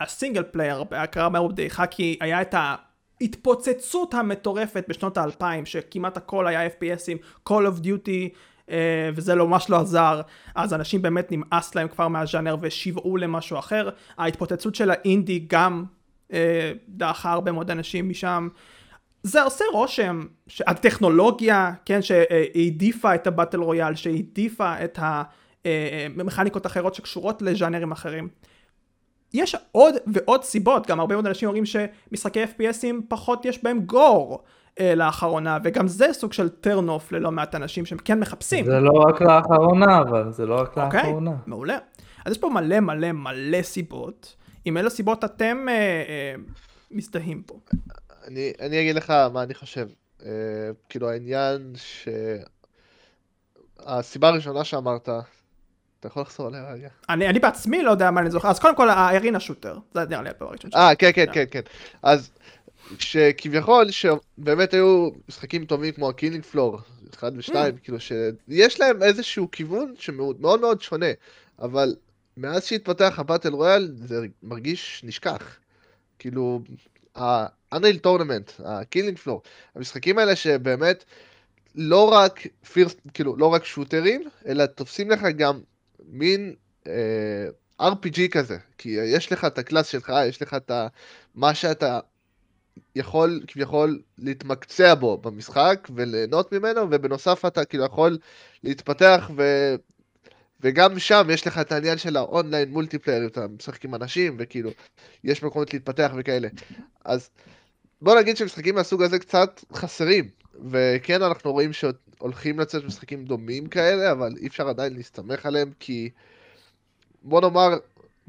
Speaker 1: ה single player, קרה מאוד בדעיכה כי היה את ההתפוצצות המטורפת בשנות האלפיים, שכמעט הכל היה FPS ים, Call of Duty, אה, וזה לא, ממש לא עזר, אז אנשים באמת נמאס להם כבר מהז'אנר ושיוועו למשהו אחר. ההתפוצצות של האינדי גם אה, דעכה הרבה מאוד אנשים משם. זה עושה רושם שהטכנולוגיה, כן, שהעדיפה את הבטל רויאל, שהעדיפה את המכניקות אחרות שקשורות לז'אנרים אחרים. יש עוד ועוד סיבות, גם הרבה מאוד אנשים אומרים שמשחקי FPSים פחות יש בהם גור אה, לאחרונה, וגם זה סוג של turn off ללא מעט אנשים שהם כן מחפשים.
Speaker 2: זה לא רק לאחרונה, אבל זה לא רק
Speaker 1: אוקיי,
Speaker 2: לאחרונה.
Speaker 1: מעולה. אז יש פה מלא מלא מלא סיבות. עם אילו סיבות אתם אה, אה, מזדהים פה?
Speaker 4: אני, אני אגיד לך מה אני חושב. Uh, כאילו העניין ש... הסיבה הראשונה שאמרת, אתה יכול לחזור עליה רגע?
Speaker 1: אני, אני בעצמי לא יודע מה אני זוכר, אז קודם כל הארינה שוטר, זה נראה לי הדבר הראשון
Speaker 4: אה, כן, כן, כן, כן. אז שכביכול, שבאמת היו משחקים טובים כמו ה Killing Floor, 1 ו-2, mm. כאילו שיש להם איזשהו כיוון שמאוד מאוד, מאוד שונה, אבל מאז שהתפתח ה battle royale זה מרגיש נשכח. כאילו, ה-Unreal Tournament, ה-Killing Floor, המשחקים האלה שבאמת לא רק first, כאילו, לא רק shooter ים, אלא תופסים לך גם מין אה, RPG כזה, כי יש לך את ה class שלך, יש לך את ה, מה שאתה יכול כביכול להתמקצע בו במשחק וליהנות ממנו, ובנוסף אתה כאילו יכול להתפתח ו... וגם שם יש לך את העניין של ה online multiplayer, אתה משחק עם אנשים, וכאילו, יש מקומות להתפתח וכאלה. אז בוא נגיד שמשחקים מהסוג הזה קצת חסרים, וכן אנחנו רואים שהולכים לצאת משחקים דומים כאלה, אבל אי אפשר עדיין להסתמך עליהם, כי בוא נאמר,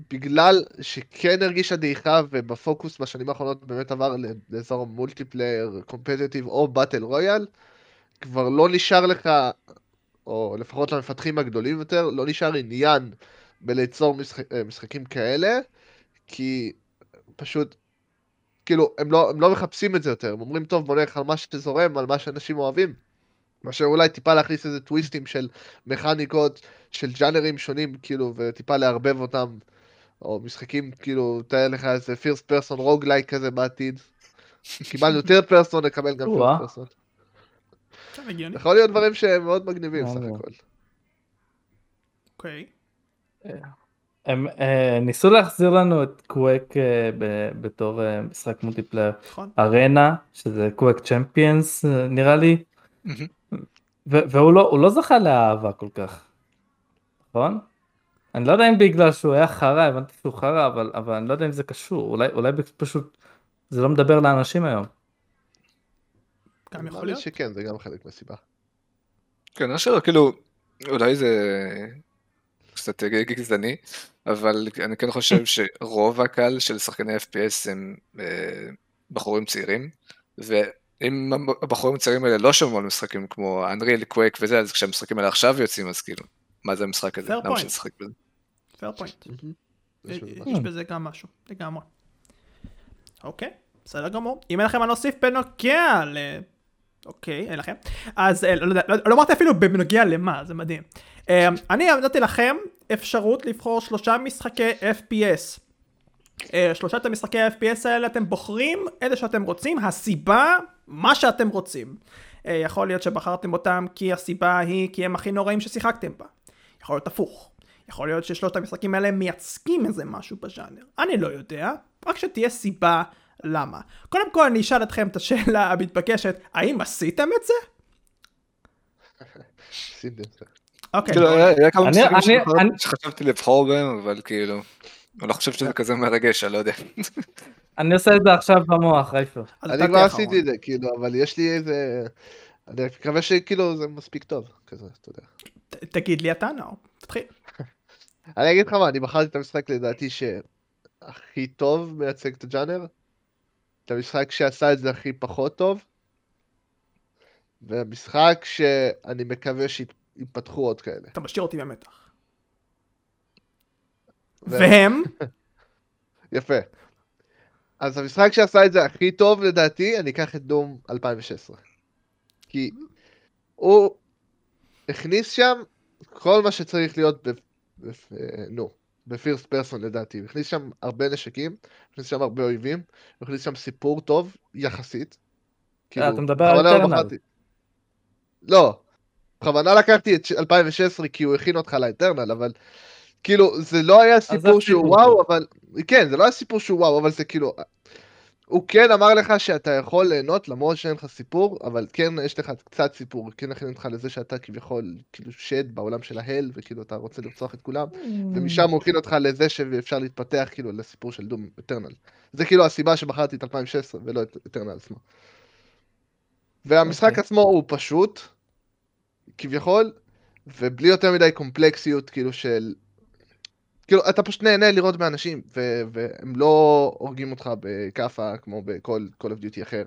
Speaker 4: בגלל שכן הרגישה דעיכה, ובפוקוס בשנים האחרונות באמת עבר לאזור מולטיפלייר, קומפטטיב או באטל רויאל, כבר לא נשאר לך או לפחות למפתחים הגדולים יותר, לא נשאר עניין בליצור משחק, אה, משחקים כאלה, כי פשוט, כאילו, הם לא, הם לא מחפשים את זה יותר, הם אומרים, טוב, בוא נלך על מה שזורם, על מה שאנשים אוהבים. מאשר אולי טיפה להכניס איזה טוויסטים של מכניקות, של ג'אנרים שונים, כאילו, וטיפה לערבב אותם, או משחקים, כאילו, תאר לך איזה first person roguelike כזה בעתיד. קיבלנו third person, נקבל גם first person. יכול להיות דברים שהם מאוד מגניבים סך הכל.
Speaker 1: אוקיי.
Speaker 2: הם אה, ניסו להחזיר לנו את קוואק אה, בתור אה, משחק multiplayer
Speaker 1: נכון.
Speaker 2: arena שזה Quake Champions נראה לי והוא לא, לא זכה לאהבה כל כך. נכון? אני לא יודע אם בגלל שהוא היה חרא הבנתי שהוא חרא אבל אבל אני לא יודע אם זה קשור אולי אולי פשוט זה לא מדבר לאנשים היום.
Speaker 1: גם יכול להיות.
Speaker 4: שכן, זה גם חלק מהסיבה.
Speaker 3: כן, אשר, כאילו, אולי זה קצת גזעני, אבל אני כן חושב שרוב הקהל של שחקני FPS הם אה, בחורים צעירים, ואם הבחורים הצעירים האלה לא שמעו על משחקים כמו Unreal, Quake וזה, אז כשהמשחקים האלה עכשיו יוצאים, אז כאילו, מה זה המשחק הזה? למה שנשחק בזה?
Speaker 1: פייר פוינט. יש בזה גם משהו, לגמרי. אוקיי, בסדר גמור. אם אין לכם מה להוסיף בנוגע. אוקיי, אין לכם. אז אה, לא יודע, לא, לא אמרתי אפילו בנוגע למה, זה מדהים. אה, אני נתתי לכם אפשרות לבחור שלושה משחקי FPS. אה, שלושת המשחקי ה-FPS האלה אתם בוחרים איזה שאתם רוצים, הסיבה, מה שאתם רוצים. יכול להיות שבחרתם אותם כי הסיבה היא כי הם הכי נוראים ששיחקתם בה. יכול להיות הפוך. יכול להיות ששלושת המשחקים האלה מייצגים איזה משהו בז'אנר. אני לא יודע, רק שתהיה סיבה למה. קודם כל אני אשאל אתכם את השאלה המתבקשת, האם עשיתם את זה?
Speaker 3: אוקיי. כאילו, היה כמה משחקים שחשבתי לבחור בהם, אבל כאילו, אני לא חושב שזה כזה מרגש, אני לא יודע.
Speaker 2: אני עושה את זה עכשיו במוח, רייפר.
Speaker 4: אני כבר עשיתי את זה, כאילו, אבל יש לי איזה... אני מקווה שכאילו זה מספיק טוב, כזה, אתה יודע.
Speaker 1: תגיד לי אתה, נאור. תתחיל.
Speaker 4: אני אגיד לך מה, אני בחרתי את המשחק לדעתי שהכי טוב מייצג את הג'אנר. את המשחק שעשה את זה הכי פחות טוב. והמשחק שאני מקווה שיפתחו עוד כאלה.
Speaker 1: אתה משאיר אותי במתח.
Speaker 4: ו-
Speaker 1: והם?
Speaker 4: יפה. אז המשחק שעשה את זה הכי טוב לדעתי, אני אקח את דום 2016. כי הוא הכניס שם כל מה שצריך להיות ב... ב... נו, בפירסט פרסון לדעתי. הוא הכניס שם הרבה נשקים, הכניס שם הרבה אויבים, הוא הכניס שם סיפור טוב, יחסית. כאילו,
Speaker 2: אתה מדבר על
Speaker 4: בכוונה לא לא, בכוונה לקחתי את ש- 2016 כי הוא הכין אותך לאטרנל, אבל כאילו, זה לא היה סיפור שהוא וואו. אבל... כן, זה לא היה סיפור שהוא וואו, אבל זה כאילו... הוא כן אמר לך שאתה יכול ליהנות למרות שאין לך סיפור, אבל כן יש לך קצת סיפור, כן הכין אותך לזה שאתה כביכול כאילו שד בעולם של ההל, וכאילו אתה רוצה לרצוח את כולם, ומשם הוא הכין אותך לזה שאפשר להתפתח כאילו לסיפור של דום אטרנל. זה כאילו הסיבה שבחרתי את 2016 ולא את אטרנל עצמו. והמשחק
Speaker 2: אוקיי.
Speaker 4: עצמו הוא פשוט, כביכול, ובלי יותר מדי complexיות כאילו של... כאילו אתה פשוט נהנה לירות באנשים ו- והם לא הורגים אותך בכאפה כמו בכל Call of Duty אחר.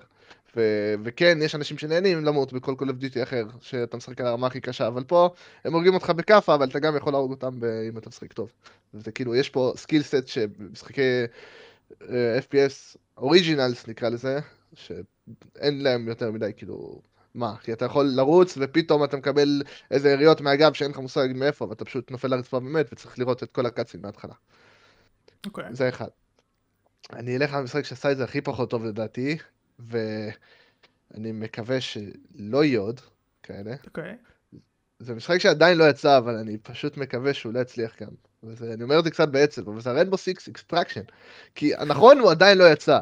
Speaker 4: ו- וכן יש אנשים שנהנים למות בכל Call of Duty אחר שאתה משחק על הרמה הכי קשה אבל פה הם הורגים אותך בכאפה אבל אתה גם יכול להרוג אותם ב- אם אתה משחק טוב. וזה כאילו יש פה skill set שבמשחקי אה, FPS אוריג'ינלס נקרא לזה שאין להם יותר מדי כאילו מה כי אתה יכול לרוץ ופתאום אתה מקבל איזה יריות מהגב שאין לך מושג מאיפה ואתה פשוט נופל לרצפה ומת וצריך לראות את כל הקאצים מההתחלה.
Speaker 1: אוקיי.
Speaker 4: זה אחד. אני אלך למשחק שעשה את זה הכי פחות טוב לדעתי, ואני מקווה שלא יהיה עוד כאלה.
Speaker 1: אוקיי.
Speaker 4: זה משחק שעדיין לא יצא, אבל אני פשוט מקווה שהוא לא יצליח גם. וזה, אני אומר את זה קצת בעצב, אבל זה ה Rainbow Six Extraction. כי נכון, הוא עדיין לא יצא,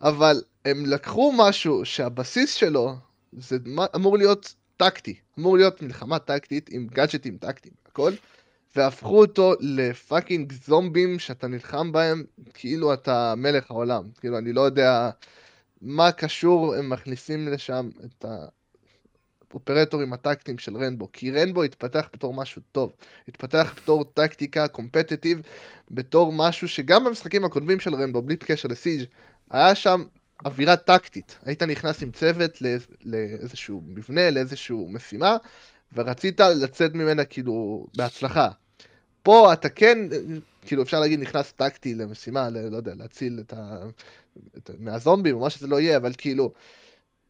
Speaker 4: אבל הם לקחו משהו שהבסיס שלו זה אמור להיות טקטי, אמור להיות מלחמה טקטית עם גאדג'טים טקטיים, הכל, והפכו אותו ל fucking זומבים שאתה נלחם בהם כאילו אתה מלך העולם. כאילו, אני לא יודע מה קשור, הם מכניסים לשם את ה operator ים הטקטיים של Rainbow, כי Rainbow התפתח בתור משהו טוב, התפתח בתור טקטיקה קומפטטיב, בתור משהו שגם במשחקים הקודמים של רנבו, בלי קשר לסיג', היה שם אווירה טקטית. היית נכנס עם צוות לא- לאיזשהו מבנה, לאיזשהו משימה, ורצית לצאת ממנה כאילו בהצלחה. פה אתה כן, כאילו אפשר להגיד נכנס טקטי למשימה, ל- לא יודע, להציל את ה... את... מהזומבים או מה שזה לא יהיה, אבל כאילו,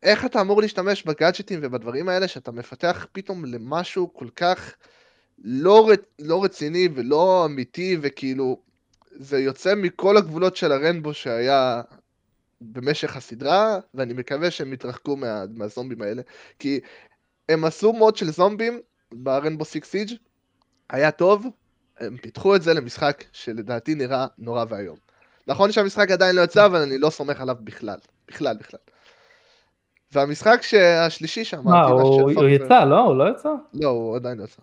Speaker 4: איך אתה אמור להשתמש בגאדג'טים ובדברים האלה שאתה מפתח פתאום למשהו כל כך לא. לא רציני ולא אמיתי, וכאילו, זה יוצא מכל הגבולות של הרנבו שהיה במשך הסדרה, ואני מקווה שהם יתרחקו מה... מהזומבים האלה, כי הם עשו מוד של זומבים ברנבו סיקס סיג' היה טוב, הם פיתחו את זה למשחק שלדעתי נראה נורא ואיום. נכון שהמשחק עדיין לא יצא, אבל אני לא סומך עליו בכלל. בכלל, בכלל. והמשחק השלישי שאמרתי...
Speaker 2: מה, הוא הוא יצא, לא? הוא לא יצא?
Speaker 4: לא, הוא עדיין לא יצא.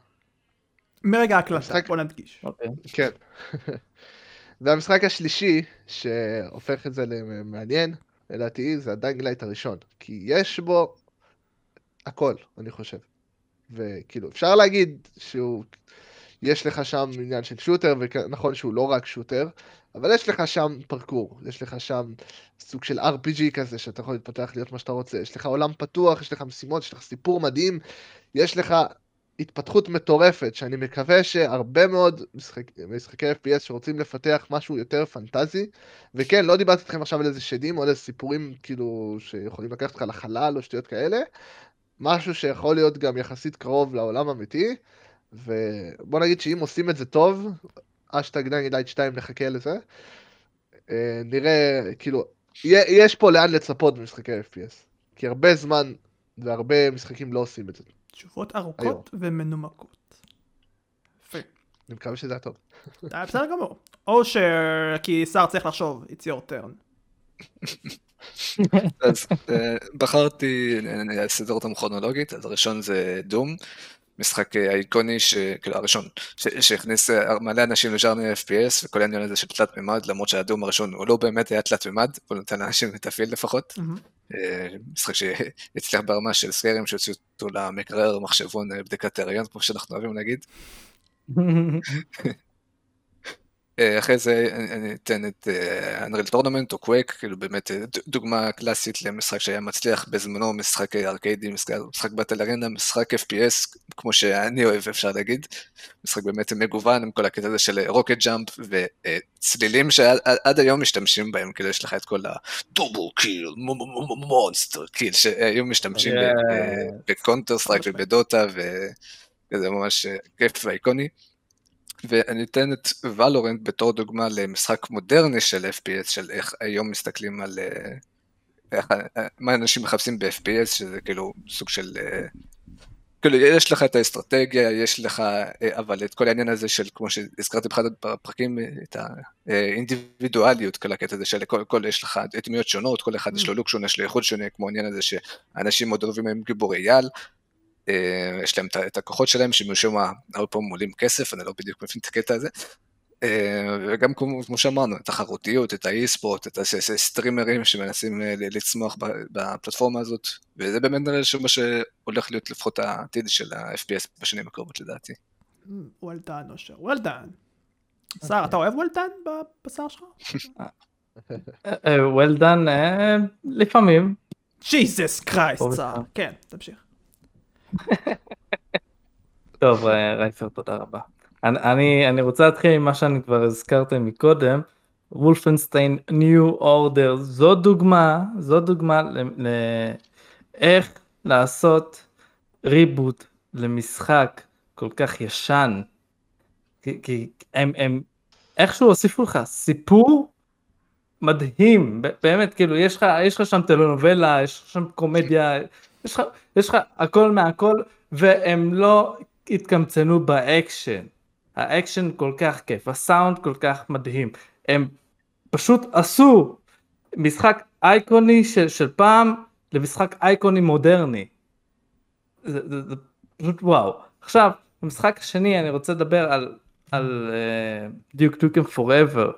Speaker 1: מרגע ההקלטה,
Speaker 4: משחק-
Speaker 1: בוא נדגיש.
Speaker 2: אוקיי.
Speaker 4: כן. והמשחק השלישי, שהופך את זה למעניין, לדעתי, זה ה Dying Light הראשון. כי יש בו הכל, אני חושב. וכאילו, אפשר להגיד שהוא... יש לך שם עניין של shooter, ונכון שהוא לא רק shooter, אבל יש לך שם פרקור, יש לך שם סוג של RPG כזה, שאתה יכול להתפתח להיות מה שאתה רוצה, יש לך עולם פתוח, יש לך משימות, יש לך סיפור מדהים, יש לך התפתחות מטורפת, שאני מקווה שהרבה מאוד משחק, משחקי FPS שרוצים לפתח משהו יותר פנטזי, וכן, לא דיברתי איתכם עכשיו על איזה שדים או על איזה סיפורים כאילו שיכולים לקחת אותך לחלל או שטויות כאלה, משהו שיכול להיות גם יחסית קרוב לעולם אמיתי, ובוא נגיד שאם עושים את זה טוב, אשטג Dying Light 2 נחכה לזה, אה, נראה, כאילו, יש פה לאן לצפות במשחקי FPS, כי הרבה זמן והרבה משחקים לא עושים את זה.
Speaker 1: תשובות ארוכות ומנומקות. יפה.
Speaker 4: אני מקווה שזה היה טוב.
Speaker 1: אה, בסדר גמור. או שכי שר צריך לחשוב, it's your turn.
Speaker 3: אז אה, בחרתי, אני אסדר אותם כרונולוגית, אז הראשון זה Doom, משחק אה, איקוני, ש- כאילו הראשון, ש- שהכניס אה, מלא אנשים לז'אנר FPS, וכל העניין הזה של תלת מימד, למרות שהדום הראשון הוא לא באמת היה תלת מימד, הוא נותן לאנשים את ה feel לפחות.
Speaker 1: מהמם.
Speaker 3: משחק שהצליח ברמה של סקיירים שהוציאו אותו למקרר מחשבון אה, בדיקת הריון, כמו שאנחנו אוהבים להגיד. אה, אחרי זה אני אתן את Unreal Tournament או קווייק, כאילו באמת דוגמה קלאסית למשחק שהיה מצליח בזמנו, משחק ארקיידי, משחק battle arena, משחק FPS, כמו שאני אוהב אפשר להגיד, משחק באמת מגוון עם כל הקטע הזה של rocket jump וצלילים שעד היום משתמשים בהם, כאילו יש לך את כל ה double kill, monster kill, שהיו משתמשים ב Counter Strike וב Dota, וזה ממש כיף ואיקוני. ואני אתן את Valorant בתור דוגמה למשחק מודרני של FPS, של איך היום מסתכלים על... אה, איך, אה, מה אנשים מחפשים ב-FPS, שזה כאילו סוג של... אה, כאילו, יש לך את האסטרטגיה, יש לך, אבל את כל העניין הזה של, כמו שהזכרתי באחד הפרקים, את האינדיבידואליות, כל הקטע הזה של כל, כל יש לך דמויות שונות, כל אחד יש לו לוק שונה, יש לו איכות שונה, כמו העניין הזה שאנשים מאוד אוהבים הם גיבורי על, אה, יש להם את הכוחות שלהם שמשום מה הרבה פעמים עולים כסף, אני לא בדיוק מבין את הקטע הזה. אה, וגם כמו שאמרנו, את התחרותיות, את האי-ספורט, את הסטרימרים שמנסים אה, לצמוח בפלטפורמה הזאת, וזה באמת נראה שמה שהולך להיות לפחות העתיד של ה-FPS בשנים הקרובות לדעתי.
Speaker 1: Well done אושר, well done. שר, אתה אוהב well done בבשר שלך?
Speaker 2: Well done לפעמים.
Speaker 1: Jesus Christ, שר. כן, תמשיך.
Speaker 2: טוב, אה, רייפר, תודה רבה. אני, אני רוצה להתחיל עם מה שאני כבר הזכרתם מקודם, Wolfenstein New Order, זו דוגמה, זו דוגמה לאיך לעשות reboot למשחק כל כך ישן. כי, כי הם, הם איכשהו הוסיפו לך סיפור מדהים, באמת, כאילו, יש לך, יש לך שם טלנובלה, יש לך שם קומדיה, יש לך, יש לך הכל מהכל, והם לא התקמצנו באקשן. האקשן כל כך כיף, הסאונד כל כך מדהים. הם פשוט עשו משחק אייקוני של, של פעם למשחק אייקוני מודרני. זה, זה, זה פשוט וואו. עכשיו, במשחק השני אני רוצה לדבר על, על Duke Nukem Forever.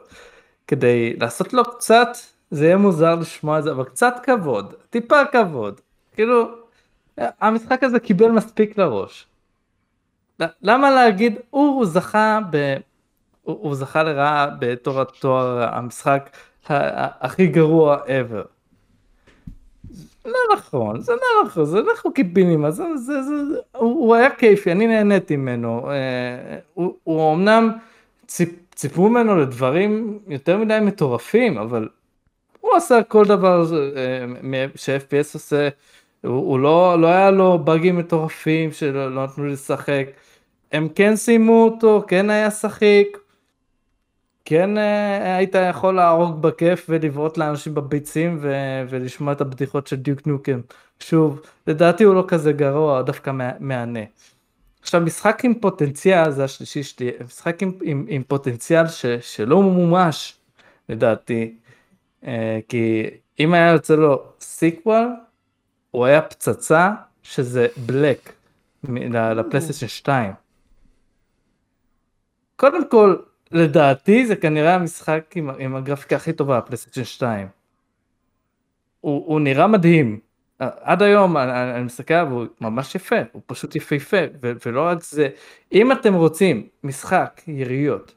Speaker 2: כדי לעשות לו קצת, זה יהיה מוזר לשמוע את זה, אבל קצת כבוד, טיפה כבוד. כאילו, המשחק הזה קיבל מספיק לראש. למה להגיד, הוא זכה ב... הוא, זכה לרעה בתור התואר המשחק הכי גרוע ever. לא נכון, זה לא נכון, זה לא חוקיבינים, זה, זה, זה, הוא, הוא היה כיפי, אני נהניתי ממנו. אה, הוא, הוא אמנם ציפ, ציפו ממנו לדברים יותר מדי מטורפים, אבל הוא עשה כל דבר אה, ש-FPS עושה. הוא, הוא לא, לא היה לו באגים מטורפים שלא לא נתנו לי לשחק. הם כן סיימו אותו, כן היה שחיק, כן אה, היית יכול להרוג בכיף ולבעוט לאנשים בביצים ו, ולשמוע את הבדיחות של דיוק נוקם. שוב, לדעתי הוא לא כזה גרוע, דווקא מהנה. עכשיו משחק עם פוטנציאל, זה השלישי שלי, משחק עם, עם, עם פוטנציאל ש, שלא מומש לדעתי, אה, כי אם היה יוצא לו sequel, הוא היה פצצה שזה Black ל PlayStation 2. קודם כל, לדעתי זה כנראה המשחק עם, עם הגרפיקה הכי טובה, ה PlayStation 2. הוא, הוא נראה מדהים. עד היום אני, אני מסתכל עליו, הוא ממש יפה, הוא פשוט יפהפה, ולא רק זה, אם אתם רוצים משחק יריות,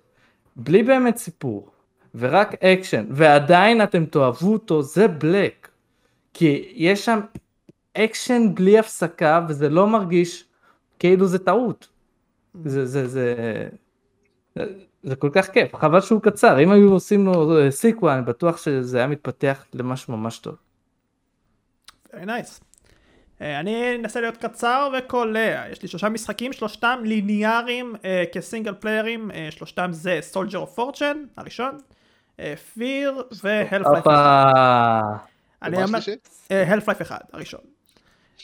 Speaker 2: בלי באמת סיפור, ורק אקשן, ועדיין אתם תאהבו אותו, זה Black. כי יש שם אקשן בלי הפסקה וזה לא מרגיש כאילו זה טעות. זה זה זה זה כל כך כיף חבל שהוא קצר אם היו עושים לו sequel אני בטוח שזה היה מתפתח למשהו ממש טוב.
Speaker 1: Very nice. Uh, אני אנסה להיות קצר וקולע, יש לי שלושה משחקים, שלושתם ליניאריים uh, כ single player ים, uh, שלושתם זה Soldier of Fortune הראשון, F.E.A.R. ו Half-Life אחד. אני אומר, Half-Life אחד הראשון.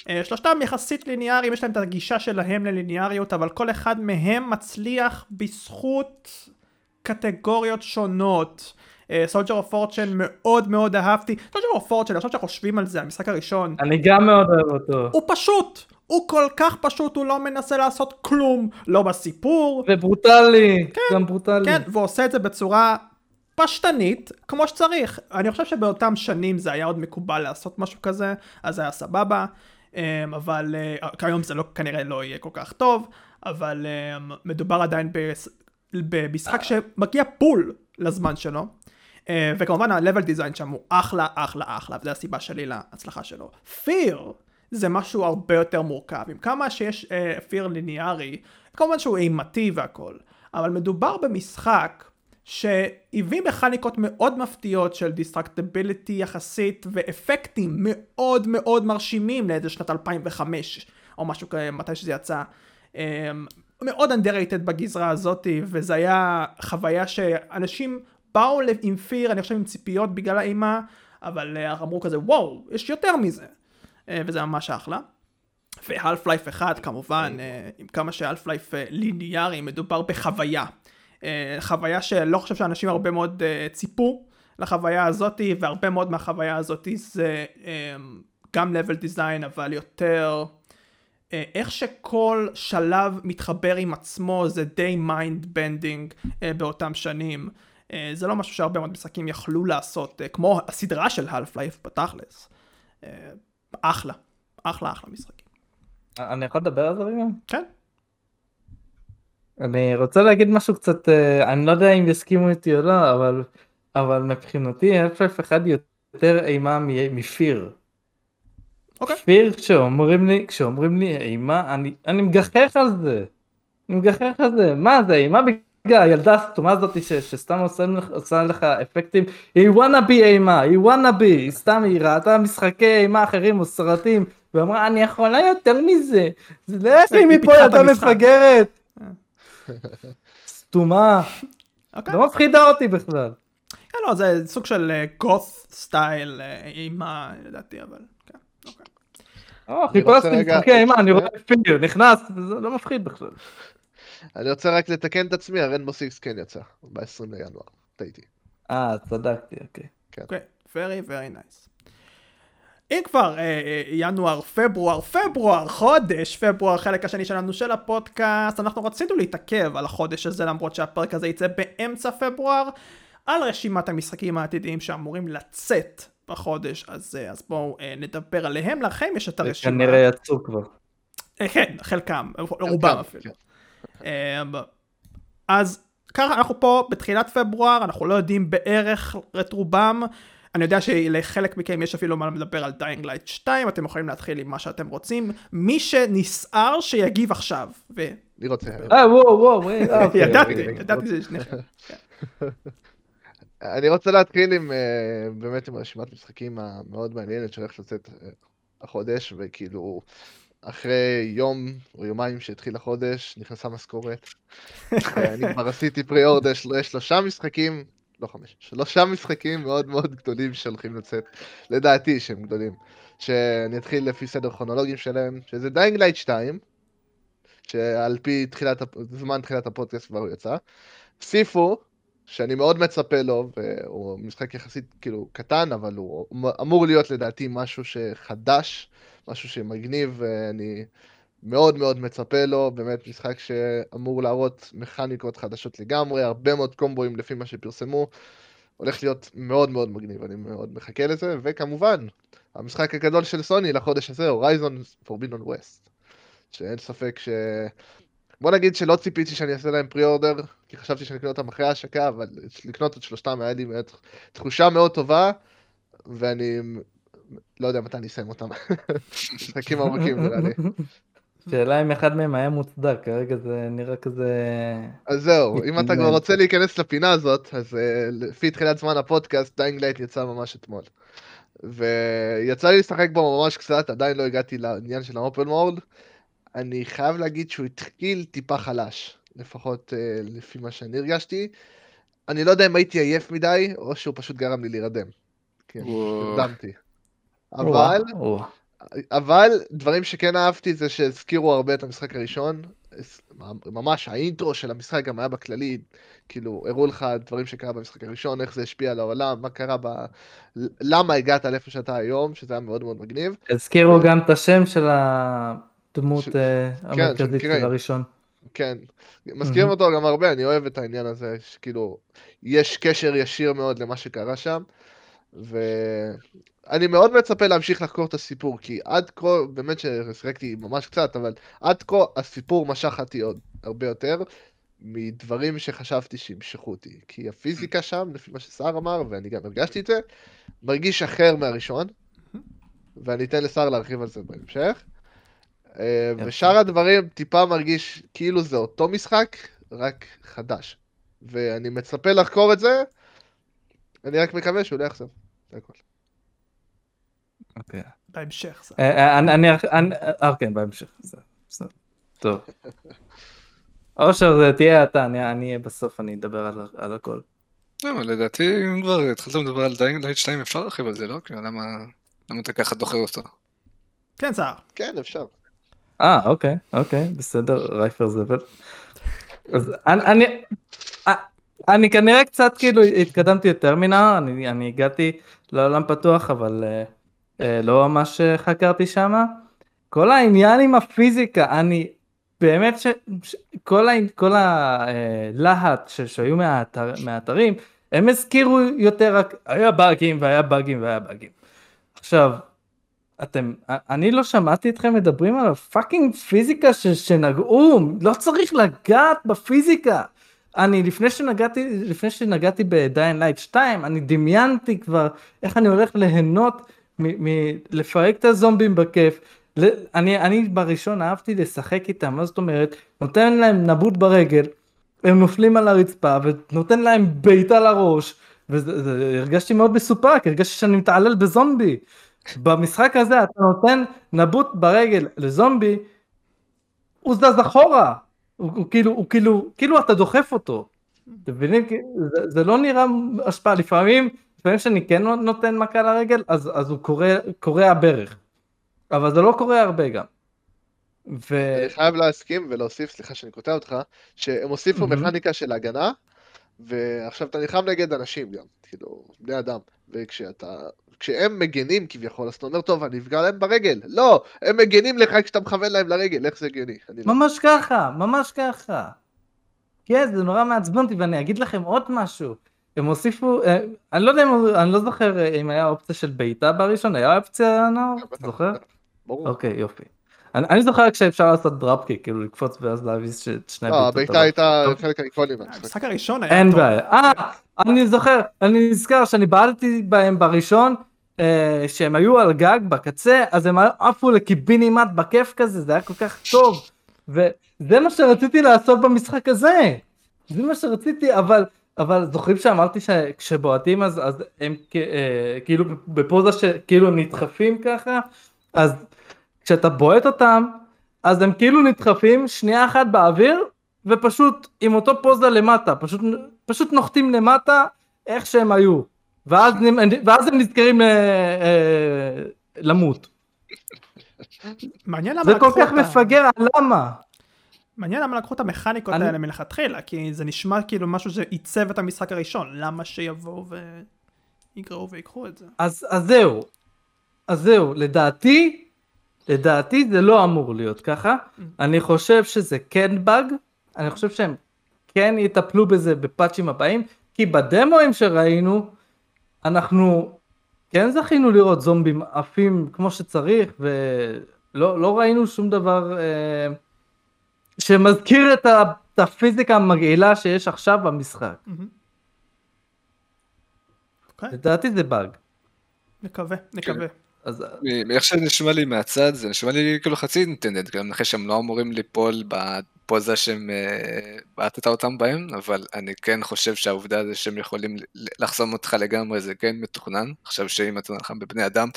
Speaker 1: אה, שלושתם יחסית ליניאריים, יש להם את הגישה שלהם לליניאריות, אבל כל אחד מהם מצליח בזכות קטגוריות שונות. Soldier of Fortune מאוד מאוד אהבתי. Soldier of Fortune, עכשיו שחושבים על זה, המשחק הראשון.
Speaker 2: אני גם מאוד אוהב אותו.
Speaker 1: הוא פשוט! הוא כל כך פשוט, הוא לא מנסה לעשות כלום, לא בסיפור.
Speaker 2: וברוטלי, כן, גם ברוטלי.
Speaker 1: כן, והוא עושה את זה בצורה פשטנית, כמו שצריך. אני חושב שבאותם שנים זה היה עוד מקובל לעשות משהו כזה, אז זה היה סבבה, אבל אה, כיום זה לא, כנראה לא יהיה כל כך טוב, אבל אמ, מדובר עדיין במשחק שמגיע בול לזמן שלו. אה, וכמובן ה-level design שם הוא אחלה, אחלה, אחלה, וזו הסיבה שלי להצלחה שלו. F.E.A.R. זה משהו הרבה יותר מורכב, עם כמה שיש אה, F.E.A.R. ליניארי, כמובן שהוא אימתי והכל, אבל מדובר במשחק שהביא מכניקות מאוד מפתיעות של destructibility יחסית ואפקטים מאוד מאוד מרשימים לאיזה שנת 2005 או משהו כזה מתי שזה יצא. אה, מאוד underrated בגזרה הזאתי וזה היה חוויה שאנשים באו עם F.E.A.R. אני חושב עם ציפיות בגלל האימה אבל אה, אמרו כזה וואו יש יותר מזה אה, וזה ממש אחלה. ו Half-Life 1 כמובן אה, עם כמה ש Half-Life ליניארי מדובר בחוויה. אה, חוויה שלא חושב שאנשים הרבה מאוד אה, ציפו לחוויה הזאתי והרבה מאוד מהחוויה הזאתי זה אה, גם level design אבל יותר איך שכל שלב מתחבר עם עצמו זה די mind bending באותם שנים. זה לא משהו שהרבה מאוד משחקים יכלו לעשות, כמו הסדרה של half life בתכלס. אחלה, אחלה אחלה משחקים.
Speaker 2: אני יכול לדבר על זה רגע?
Speaker 1: כן.
Speaker 2: אני רוצה להגיד משהו קצת, אה, אני לא יודע אם יסכימו איתי או לא, אבל, אבל מבחינתי FF אחד יותר אימה מפיר.
Speaker 1: אוקיי.
Speaker 2: פיר כשאומרים לי, כשאומרים לי אימה, אני, אני מגחך על זה. אני מגחך על זה. מה זה, אימה בגלל הילדה הסתומה הזאת ש, שסתם עושה, עושה לך אפקטים, היא wanna be אימה, היא wanna be, היא סתם היא ראתה משחקי אימה אחרים או סרטים, ואמרה אני יכולה יותר מזה. זה לך לי
Speaker 1: היא
Speaker 2: מפה ילדה. מפגרת. סתומה,
Speaker 1: אוקיי.
Speaker 2: לא מפחידה אותי בכלל.
Speaker 1: כן, לא, זה סוג של גות' סטייל אימה לדעתי, אבל כן, אוקיי.
Speaker 2: חיפשתי
Speaker 4: רוצה רגע-
Speaker 2: משחקי אימה, אני רואה פיר, נכנס, זה לא מפחיד בכלל.
Speaker 4: אני רוצה רק לתקן את עצמי, הרנבו סיקס כן יצא, ב-20 לינואר, טעיתי.
Speaker 2: אה, צדקתי, אוקיי.
Speaker 1: אוקיי, very very nice. אם כבר אה, אה, ינואר, פברואר, פברואר, חודש, פברואר, החלק השני שלנו של הפודקאסט, אנחנו רצינו להתעכב על החודש הזה למרות שהפרק הזה יצא באמצע פברואר, על רשימת המשחקים העתידיים שאמורים לצאת בחודש הזה, אז בואו אה, נדבר עליהם, לכם יש את הרשימה.
Speaker 2: כנראה יצאו כבר.
Speaker 1: אה, כן, חלקם, רובם אפילו.
Speaker 4: כן.
Speaker 1: אמ, אז ככה אנחנו פה בתחילת פברואר, אנחנו לא יודעים בערך את רובם. אני יודע שלחלק מכם יש אפילו מה לדבר על Dying Light 2, אתם יכולים להתחיל עם מה שאתם רוצים. מי שנסער שיגיב עכשיו. ו...
Speaker 4: אני רוצה.
Speaker 2: אה, וואו, וואו, אה, אוקיי.
Speaker 1: ידעתי. ידעתי שזה שניכם.
Speaker 4: אני רוצה להתחיל עם, אה, באמת עם רשימת משחקים המאוד מעניינת שהולכת לצאת אה, החודש, וכאילו, אחרי יום או יומיים שהתחיל החודש, נכנסה משכורת. אני כבר עשיתי pre-order של שלושה משחקים, לא חמש, שלושה משחקים מאוד מאוד גדולים שהולכים לצאת, לדעתי שהם גדולים. שאני אתחיל לפי סדר כרונולוגי שלהם, שזה Dying Light 2, שעל פי תחילת, זמן תחילת הפודקאסט כבר הוא יצא. סיפו, שאני מאוד מצפה לו, והוא משחק יחסית כאילו קטן, אבל הוא אמור להיות לדעתי משהו שחדש, משהו שמגניב, ואני מאוד מאוד מצפה לו, באמת משחק שאמור להראות מכניקות חדשות לגמרי, הרבה מאוד קומבואים לפי מה שפרסמו, הולך להיות מאוד מאוד מגניב, אני מאוד מחכה לזה, וכמובן, המשחק הגדול של סוני לחודש הזה, הורייזון פורבינון ווסט, שאין ספק ש... בוא נגיד שלא ציפיתי שאני אעשה להם pre-order, כי חשבתי שאני אקנה אותם אחרי ההשקה, אבל לקנות את שלושתם היה לי באמת תחושה מאוד טובה, ואני לא יודע מתי אני אסיים אותם. משחקים ארוכים נראה לי.
Speaker 2: שאלה אם אחד מהם היה מוצדק, כרגע זה נראה כזה...
Speaker 4: אז זהו, אם אתה כבר רוצה להיכנס לפינה הזאת, אז אה, לפי תחילת זמן הפודקאסט, Dying Light יצא ממש אתמול. ויצא לי לשחק בו ממש קצת, עדיין לא הגעתי לעניין של האופן וורלד. אני חייב להגיד שהוא התחיל טיפה חלש, לפחות אה, לפי מה שאני הרגשתי. אני לא יודע אם הייתי עייף מדי, או שהוא פשוט גרם לי להירדם. כן,
Speaker 3: וואו.
Speaker 4: נרדמתי. אבל, אבל דברים שכן אהבתי זה שהזכירו הרבה את המשחק הראשון. ממש האינטרו של המשחק גם היה בכללי, כאילו הראו לך דברים שקרה במשחק הראשון, איך זה השפיע על העולם, מה קרה ב... למה הגעת לאיפה שאתה היום, שזה היה מאוד מאוד מגניב.
Speaker 2: הזכירו גם את השם של הדמות
Speaker 4: של-
Speaker 2: אה,
Speaker 4: של
Speaker 2: המרכזית
Speaker 4: קיריי.
Speaker 2: של הראשון.
Speaker 4: כן. מזכירים אותו גם הרבה, אני אוהב את העניין הזה, שכאילו, יש קשר ישיר מאוד למה שקרה שם, ואני מאוד מצפה להמשיך לחקור את הסיפור, כי עד כה, באמת ששיחקתי ממש קצת, אבל עד כה הסיפור משך אותי עוד הרבה יותר מדברים שחשבתי שימשכו אותי. כי הפיזיקה שם, לפי מה שסער אמר, ואני גם הרגשתי את זה, מרגיש אחר מהראשון, ואני אתן לסער להרחיב על זה בהמשך. אה, ושאר הדברים טיפה מרגיש כאילו זה אותו משחק, רק חדש. ואני מצפה לחקור את זה, אני רק מקווה שהוא לא יחזור. זה הכל.
Speaker 2: אוקיי.
Speaker 1: בהמשך.
Speaker 2: אה, אה, אני, אני, אני, אה, כן, בהמשך. טוב. אושר, זה תהיה אתה, אני אני אהיה בסוף, אני אדבר על- על הכל.
Speaker 3: לא, לדעתי, אם כבר התחלתם לדבר על דיינג לייט 2, אפשר להרחיב על זה, לא? כאילו, למה אתה ככה דוחר אותו?
Speaker 1: כן, סער.
Speaker 4: כן, אפשר.
Speaker 2: אה, אוקיי, אוקיי, בסדר, רייפר זבל. אז אני, אני, אה, אני כנראה קצת כאילו התקדמתי יותר מנה, אני, אני הגעתי לעולם פתוח, אבל אה, לא ממש אה, חקרתי שמה. כל העניין עם הפיזיקה, אני באמת ש... ש כל, ה, כל הלהט ש, שהיו מהאתר, מהאתרים, הם הזכירו יותר רק, היה באגים והיה באגים והיה באגים. עכשיו, אתם, אני לא שמעתי אתכם מדברים על ה fucking פיזיקה ש, שנגעו, לא צריך לגעת בפיזיקה. אני לפני שנגעתי, לפני שנגעתי ב Dying Light 2, אני דמיינתי כבר איך אני הולך ליהנות מלפרק את הזומבים בכיף. אני, אני בראשון אהבתי לשחק איתם, מה זאת אומרת? נותן להם נבוט ברגל, הם נופלים על הרצפה ונותן להם בעיטה לראש. והרגשתי מאוד מסופק, הרגשתי שאני מתעלל בזומבי. במשחק הזה אתה נותן נבוט ברגל לזומבי, הוא זז אחורה, הוא, הוא כאילו, הוא כאילו, כאילו אתה דוחף אותו. אתם מבינים? זה, זה לא נראה השפעה, לפעמים, לפעמים שאני כן נותן מכה לרגל, אז, אז הוא קורע, ברך. אבל זה לא קורה הרבה גם. ו...
Speaker 4: אני חייב להסכים ולהוסיף, סליחה שאני קוטע אותך, שהם הוסיפו. מכניקה של הגנה, ועכשיו אתה נלחם נגד אנשים גם, כאילו, בני אדם, וכשאתה, כשהם מגנים כביכול, אז אתה אומר, טוב, אני אפגע להם ברגל. לא, הם מגנים לך כשאתה מכוון להם לרגל, איך זה הגיוני? לא...
Speaker 2: ממש ככה, ממש ככה. כן, זה נורא מעצבן אותי, ואני אגיד לכם עוד משהו. הם הוסיפו, אה, אני לא יודע אם, אני לא זוכר אה, אם היה אופציה של בעיטה בראשון, היה אופציה נאור? אתה זוכר?
Speaker 4: ברור.
Speaker 2: אוקיי, יופי. אני, אני זוכר כשאפשר לעשות דראפקיק, כאילו לקפוץ ואז להביס את שני
Speaker 4: לא,
Speaker 2: בעיטות.
Speaker 4: הבעיטה
Speaker 2: אבל-
Speaker 4: הייתה. חלק מהמשחק.
Speaker 1: המשחק הראשון היה
Speaker 2: אין
Speaker 1: טוב.
Speaker 2: בעיה. אה, אני זוכר, אני נזכר שאני בעטתי בהם בראשון, אה, שהם היו על גג בקצה, אז הם עפו לקיבינימט בכיף כזה, זה היה כל כך טוב. וזה מה שרציתי לעשות במשחק הזה. זה מה שרציתי, אבל, אבל זוכרים שאמרתי שכשבועטים אז, אז הם אה, כאילו בפוזה שכאילו הם נדחפים ככה, אז כשאתה בועט אותם, אז הם כאילו נדחפים שנייה אחת באוויר, ופשוט עם אותו פוזה למטה, פשוט, פשוט נוחתים למטה איך שהם היו. ואז, ואז הם נזכרים אה, אה, למות.
Speaker 1: מעניין למה
Speaker 2: זה כל כך
Speaker 1: אותה-
Speaker 2: מפגר, למה?
Speaker 1: מעניין למה לקחו את המכניקות
Speaker 2: אני-
Speaker 1: האלה מלכתחילה, כי זה נשמע כאילו משהו שעיצב את המשחק הראשון, למה שיבואו ויגרעו ויקחו את זה?
Speaker 2: אז, אז זהו, אז זהו, לדעתי, לדעתי זה לא אמור להיות ככה, אני חושב שזה כן באג, אני חושב שהם כן יטפלו בזה בפאצ'ים הבאים, כי בדמוים שראינו, אנחנו כן זכינו לראות זומבים עפים כמו שצריך, ולא לא ראינו שום דבר אה, שמזכיר את, ה, את הפיזיקה המגעילה שיש עכשיו במשחק.
Speaker 1: אוקיי,
Speaker 2: לדעתי זה באג.
Speaker 1: נקווה, נקווה.
Speaker 2: אז
Speaker 3: מאיך שנשמע לי מהצד, זה נשמע לי כאילו חצי אינטנדנט, גם אחרי שהם לא אמורים ליפול בפוזה שהם אה, בעטת אותם בהם, אבל אני כן חושב שהעובדה הזה שהם יכולים לחסום אותך לגמרי זה כן מתוכנן. עכשיו שאם אתה נלחם בבני אדם,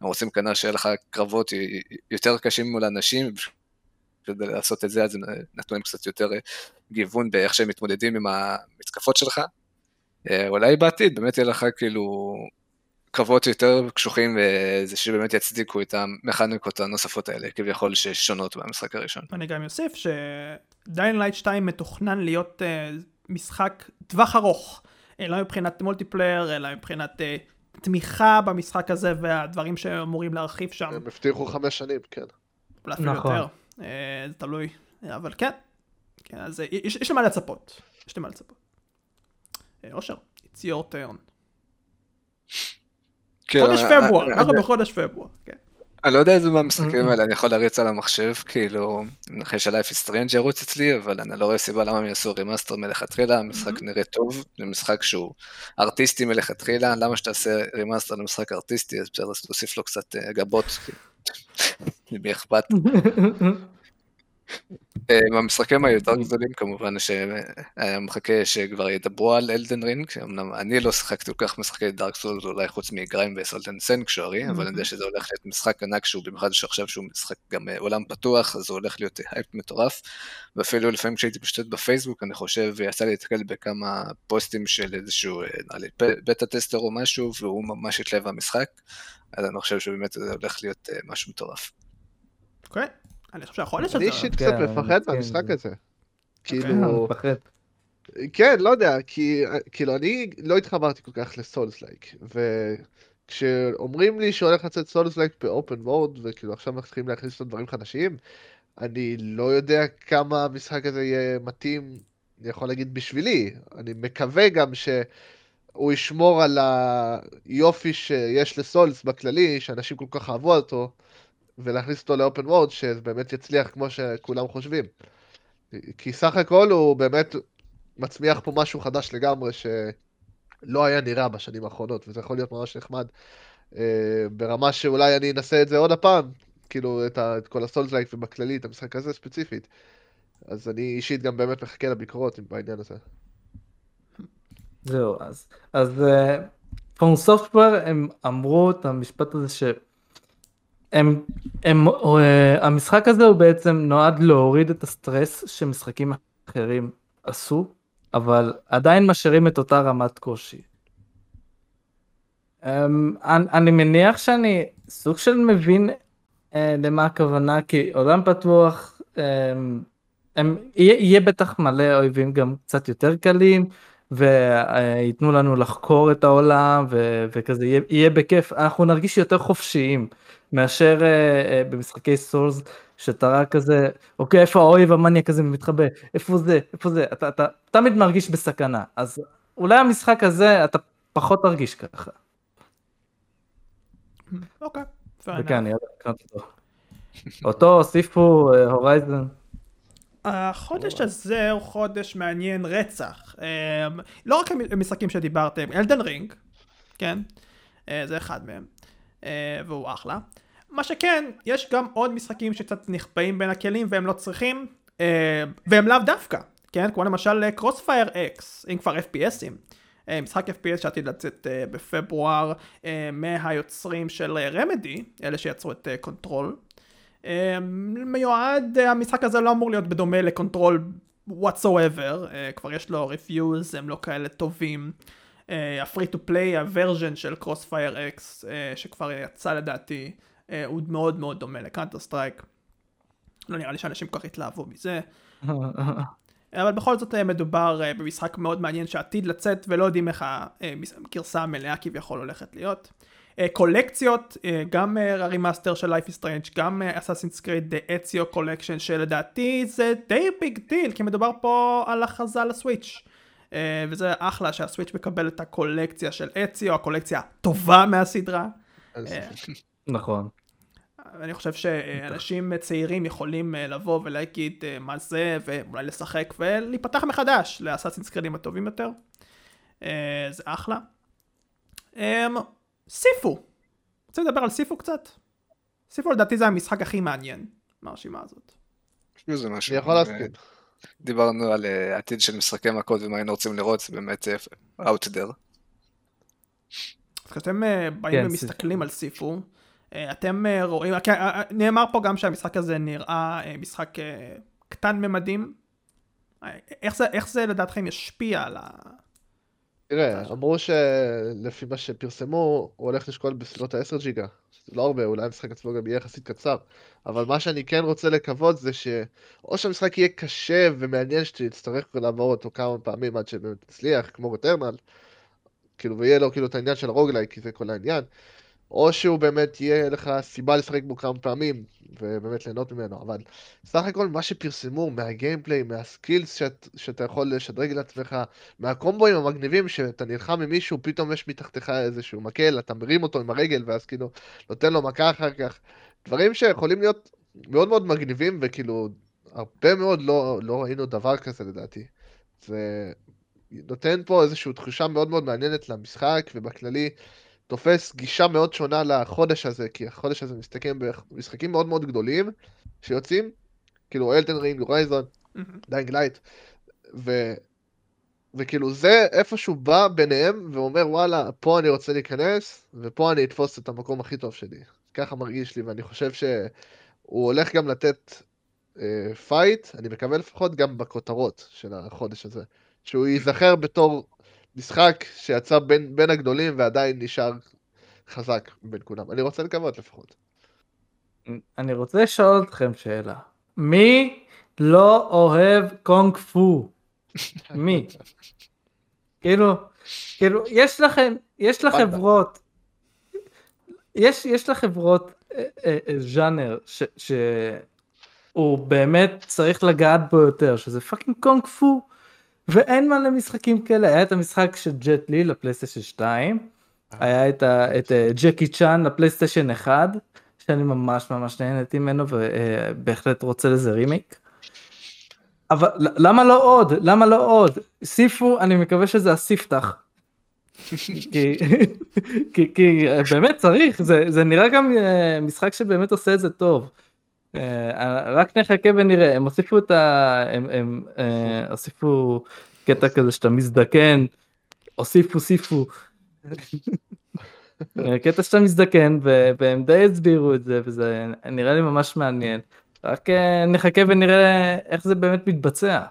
Speaker 3: הם רוצים כנראה שיהיה לך קרבות יותר קשים מול אנשים, כדי לעשות את זה אז נתנו להם קצת יותר אה, גיוון באיך שהם מתמודדים עם המתקפות שלך. אה, אולי בעתיד באמת יהיה לך כאילו קרבות יותר קשוחים וזה שבאמת יצדיקו את המכניקות הנוספות האלה כביכול ששונות במשחק הראשון.
Speaker 1: אני גם אוסיף ש Dying Light 2 מתוכנן להיות אה, משחק טווח ארוך, אה, לא מבחינת multiplayer, אלא מבחינת אה, תמיכה במשחק הזה והדברים שאמורים להרחיב שם,
Speaker 4: הם הבטיחו חמש שנים, כן.
Speaker 1: אולי אפילו
Speaker 2: נכון.
Speaker 1: יותר, זה תלוי, אבל כן, כן, אז אה, יש, יש למה לצפות. יש למה לצפות. אה, אושר, it's your turn.
Speaker 3: כן,
Speaker 1: חודש
Speaker 3: אה,
Speaker 1: פברואר,
Speaker 3: אה,
Speaker 1: אנחנו
Speaker 3: אה,
Speaker 1: בחודש פברואר, כן.
Speaker 3: אני לא יודע איזה מהמשחקים האלה אני יכול להריץ על המחשב, כאילו, את Life is Strange ירוץ אצלי, אבל אני לא רואה סיבה למה הם יעשו remaster מלכתחילה, המשחק נראה טוב, זה משחק שהוא ארטיסטי מלכתחילה, למה שתעשה remaster למשחק ארטיסטי, אז בסדר, תוסיף לו קצת אה, גבות, למי אכפת. אה, מהמשחקים היותר גדולים כמובן שהיה מחכה שכבר ידברו על Elden Ring, שאומנם אני לא שיחקתי כל כך משחקי Dark Souls אולי חוץ מ Grime ו Salt and Sanctuary, אבל אני יודע שזה הולך להיות משחק ענק שהוא במיוחד שעכשיו שהוא משחק גם אה, עולם פתוח, אז הוא הולך להיות אה, הייפ מטורף, ואפילו לפעמים כשהייתי פשוט בפייסבוק אני חושב, יצא לי להתקל בכמה פוסטים של איזשהו אה, beta tester או משהו, והוא ממש התלהב מהמשחק, אז אני חושב שבאמת זה הולך להיות אה, משהו מטורף.
Speaker 1: אוקיי. אני חושב שהחודש
Speaker 4: אני
Speaker 1: הזה...
Speaker 4: אישית
Speaker 2: כן,
Speaker 4: קצת
Speaker 2: אני
Speaker 4: מפחד
Speaker 2: מסכים
Speaker 4: מהמשחק. הזה.
Speaker 2: אני
Speaker 4: כאילו. כן, לא יודע, כי כאילו אני לא התחברתי כל כך ל souls-like, וכשאומרים לי שהולך לצאת souls-like ב open world, וכאילו עכשיו מתחילים להכניס לו דברים חדשים, אני לא יודע כמה המשחק הזה יהיה מתאים, אני יכול להגיד בשבילי, אני מקווה גם שהוא ישמור על היופי שיש לסולס בכללי, שאנשים כל כך אהבו אותו, ולהכניס אותו לאופן וורד, שזה באמת יצליח כמו שכולם חושבים. כי סך הכל הוא באמת מצמיח פה משהו חדש לגמרי שלא היה נראה בשנים האחרונות, וזה יכול להיות ממש נחמד. אה, ברמה שאולי אני אנסה את זה עוד הפעם, כאילו את, ה, את כל הסולס לייק ובכללי את המשחק הזה ספציפית. אז אני אישית גם באמת מחכה לביקורות בעניין הזה.
Speaker 2: זהו, אז, אז אה, פורם סופטוור הם אמרו את המשפט הזה ש... הם, הם, אה, המשחק הזה הוא בעצם נועד להוריד את הסטרס שמשחקים אחרים עשו, אבל עדיין משאירים את אותה רמת קושי. אמ, אני, אני מניח שאני סוג של מבין אה, למה הכוונה, כי עולם פתוח, אמ, הם, יהיה, יהיה בטח מלא אויבים גם קצת יותר קלים, וייתנו לנו לחקור את העולם, ו, וכזה יהיה, יהיה בכיף, אנחנו נרגיש יותר חופשיים מאשר אה, אה, במשחקי סולס, שאתה רק כזה, אוקיי, איפה האויב המניאק הזה מתחבא, איפה זה, איפה זה, אתה, אתה תמיד מרגיש בסכנה, אז אולי המשחק הזה אתה פחות תרגיש ככה.
Speaker 1: אוקיי.
Speaker 2: יודע לקנות אותו. אותו הוסיפו אה, Horizon.
Speaker 1: החודש הזה הוא חודש מעניין רצח. לא רק המשחקים שדיברתם, Elden Ring, כן? זה אחד מהם, והוא אחלה. מה שכן, יש גם עוד משחקים שקצת נחבאים בין הכלים והם לא צריכים, אה, והם לאו דווקא, כן? כמו למשל CrossfireX, אם כבר FPS ים. אה, משחק FPS שעתיד לצאת אה, בפברואר אה, מהיוצרים של Remedy, אלה שיצרו את Control. אה, מיועד, אה, המשחק הזה לא אמור להיות בדומה ל Control whatsoever, אה, כבר יש לו reviews, הם לא כאלה טובים. ה free to play, ה version של CrossfireX, שכבר יצא לדעתי, אה, הוא מאוד מאוד דומה ל Counter-Strike. לא נראה לי שאנשים כל כך התלהבו מזה. אבל בכל זאת אה, מדובר אה, במשחק מאוד מעניין שעתיד לצאת ולא יודעים איך הגרסה המלאה כביכול הולכת להיות. אה, קולקציות, אה, גם אה, ה remaster של Life is Strange, גם Assassin's Creed Ezio Collection שלדעתי זה די big deal כי מדובר פה על הכרזה ל Switch. אה, וזה אחלה שה Switch מקבל את הקולקציה של אציו, הקולקציה הטובה מהסדרה. אה,
Speaker 2: נכון.
Speaker 1: אני חושב שאנשים צעירים יכולים אה, לבוא ולהגיד מה זה, ואולי לשחק ולהיפתח מחדש ל Assassin's Creed ים הטובים יותר. זה אחלה. אמ, סיפו. רוצה לדבר על סיפו קצת? סיפו לדעתי זה המשחק הכי מעניין מהרשימה הזאת.
Speaker 3: זה משהו.
Speaker 4: אני יכול להסכים.
Speaker 3: דיברנו על אה, עתיד של משחקי מכות ומה היינו רוצים לראות, זה באמת אה, out there.
Speaker 1: אז כשאתם אה, באים
Speaker 2: כן,
Speaker 1: ומסתכלים על סיפו, אה, אתם רואים, כן, נאמר פה גם שהמשחק הזה נראה אה, משחק קטן ממדים. איך זה, איך זה לדעתכם ישפיע על ה...
Speaker 4: תראה, אמרו שלפי מה שפרסמו, הוא הולך לשקול בסביבות ה-10 ג'יגה. זה לא הרבה, אולי המשחק עצמו גם יהיה יחסית קצר. אבל מה שאני כן רוצה לקוות זה שאו שהמשחק יהיה קשה ומעניין שתצטרך לעבור אותו כמה פעמים עד שבאמת תצליח, כמו רטרנל, כאילו, ויהיה לו כאילו את העניין של הרוגלייק, כי זה כל העניין. או שהוא באמת יהיה לך סיבה לשחק בו כמה פעמים, ובאמת ליהנות ממנו, אבל סך הכל מה שפרסמו מהגיימפליי, מהסקילס שאת, שאתה יכול לשדרג לעצמך, מהקומבואים המגניבים שאתה נלחם עם מישהו, פתאום יש מתחתיך איזשהו מקל, אתה מרים אותו עם הרגל, ואז כאילו נותן לו מכה אחר כך, דברים שיכולים להיות מאוד מאוד מגניבים, וכאילו הרבה מאוד לא, לא ראינו דבר כזה לדעתי. זה נותן פה איזושהי תחושה מאוד מאוד מעניינת למשחק, ובכללי תופס גישה מאוד שונה לחודש הזה, כי החודש הזה מסתכם במשחקים מאוד מאוד גדולים שיוצאים, כאילו Elden Ring, Horizon, Dying Light, ו... וכאילו זה איפשהו בא ביניהם ואומר וואלה, פה אני רוצה להיכנס, ופה אני אתפוס את המקום הכי טוב שלי. ככה מרגיש לי, ואני חושב שהוא הולך גם לתת אה, fight, אני מקווה לפחות גם בכותרות של החודש הזה. שהוא ייזכר בתור משחק שיצא בין, בין הגדולים ועדיין נשאר חזק בין כולם. אני רוצה לקוות לפחות.
Speaker 2: אני רוצה לשאול אתכם שאלה. מי לא אוהב קונג פו? מי? כאילו, כאילו, יש לכם, יש לחברות, יש, יש לחברות אה, אה, אה, ז'אנר שהוא באמת צריך לגעת בו יותר, שזה fucking קונג פו. ואין מלא משחקים כאלה, היה את המשחק של ג'ט לי לפלייסטיישן 2, היה את, ה, את אה, ג'קי צ'אן לפלייסטיישן 1, שאני ממש ממש נהנתי ממנו ובהחלט רוצה לזה רימיק. אבל למה לא עוד? למה לא עוד? סיפו, אני מקווה שזה הספתח. כי, כי, כי באמת צריך, זה, זה נראה גם אה, משחק שבאמת עושה את זה טוב. אה, רק נחכה ונראה, הם הוסיפו את ה... הם, הם uh, הוסיפו קטע כזה שאתה מזדקן, הוסיפו, הוסיפו. אה, קטע שאתה מזדקן והם די הסבירו את זה וזה נראה לי ממש מעניין. רק נחכה ונראה איך זה באמת מתבצע.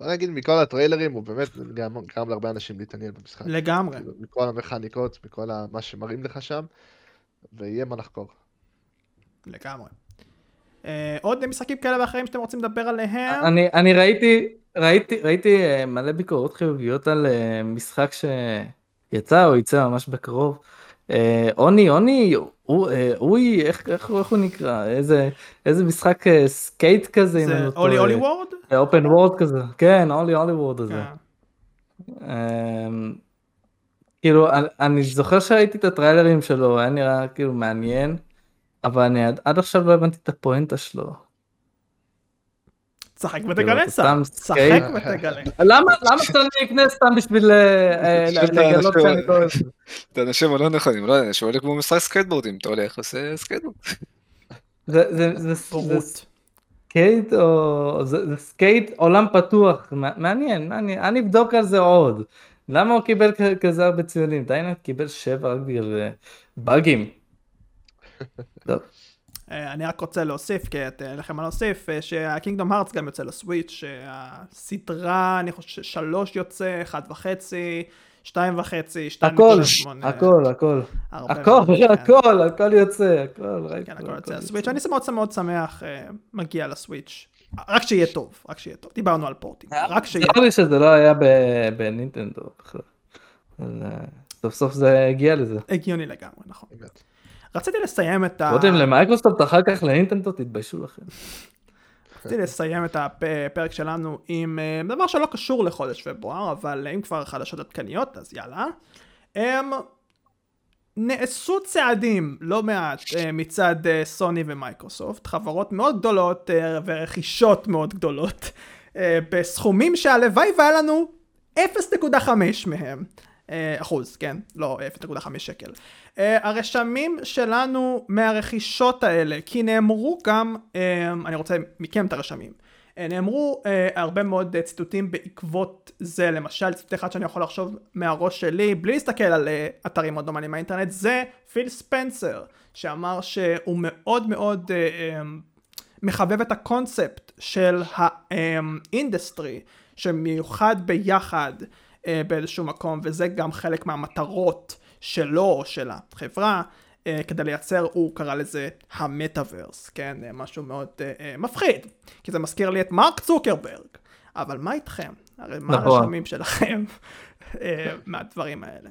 Speaker 4: בוא נגיד מכל הטריילרים הוא באמת גרם להרבה אנשים להתעניין במשחק.
Speaker 1: לגמרי.
Speaker 4: מכל המכניקות, מכל מה שמראים לך שם, ויהיה מה לחקור.
Speaker 1: לגמרי. אה, עוד משחקים כאלה ואחרים שאתם רוצים לדבר עליהם?
Speaker 2: אני, אני ראיתי, ראיתי, ראיתי אה, מלא ביקורות חיוביות על אה, משחק שיצא או יצא ממש בקרוב. אולי, אולי, אוי, איך, איך, איך הוא נקרא? איזה, איזה משחק skate כזה,
Speaker 1: זה OlliOlli World?
Speaker 2: open world כזה, כן, אולי אולי וורד הזה. אמ, כאילו, אני זוכר שראיתי את הטריילרים שלו, היה נראה כאילו מעניין. אבל אני עד, עד עכשיו לא הבנתי את הפואנטה שלו.
Speaker 1: צחק ותגלה סתם, צחק ותגלה.
Speaker 2: למה למה שאני אקנה סתם בשביל אה, אה, לגלות שאני לא אוהב?
Speaker 3: את האנשים הלא נכונים, לא יודע, שהוא כמו משחק סקייטבורדים, אתה הולך עושה סקייטבורד.
Speaker 2: זה skate או זה skate עולם פתוח, מעניין, אני אבדוק על זה עוד. למה הוא קיבל כזה הרבה ציונים? Dying Light קיבל שבע רק בגלל אה, באגים.
Speaker 1: אה, אני רק רוצה להוסיף, כי אין לכם מה להוסיף, אה, שהקינגדום הארטס גם יוצא לסוויץ', שהסדרה, אני חושב ששלוש יוצא, אחד וחצי, שתיים וחצי, שתיים
Speaker 2: נקודה שמונה. הכל, הכל, הכל, הכל. הכל, הכל יוצא, הכל,
Speaker 1: כן, הכל יוצא לסוויץ', אני מאוד מאוד שמח, אה, מגיע לסוויץ'. רק שיהיה טוב, רק שיהיה טוב. דיברנו על פורטים, רק שיהיה טוב.
Speaker 2: לי שזה לא היה בנינטנדו בכלל. סוף סוף זה הגיע לזה.
Speaker 1: הגיוני לגמרי, נכון. רציתי לסיים את ה...
Speaker 2: קודם למייקרוסופט, אחר כך לנינטנדו, תתביישו לכם.
Speaker 1: רציתי לסיים את הפרק שלנו עם אה, דבר שלא קשור לחודש פברואר, אבל אם כבר חדשות עדכניות, אז יאללה. הם נעשו צעדים לא מעט אה, מצד אה, סוני ומייקרוסופט, חברות מאוד גדולות ורכישות מאוד גדולות, בסכומים שהלוואי והיה לנו 0.5 מהם. אחוז, כן? לא 0.5 שקל. Uh, הרשמים שלנו מהרכישות האלה, כי נאמרו גם, uh, אני רוצה מכם את הרשמים, uh, נאמרו uh, הרבה מאוד uh, ציטוטים בעקבות זה, למשל ציטוט אחד שאני יכול לחשוב מהראש שלי, בלי להסתכל על uh, אתרים מאוד דומנים מהאינטרנט, זה פיל ספנסר, שאמר שהוא מאוד מאוד אה, אמ, מחבב את הקונספט של ה industry, שמיוחד ביחד uh, באיזשהו מקום, וזה גם חלק מהמטרות. שלו או של החברה, אה, כדי לייצר, הוא קרא לזה המטאוורס, כן? אה, משהו מאוד אה, אה, מפחיד, כי זה מזכיר לי את מרק צוקרברג. אבל מה איתכם? הרי מה נכון. הרשמים שלכם אה, מהדברים האלה,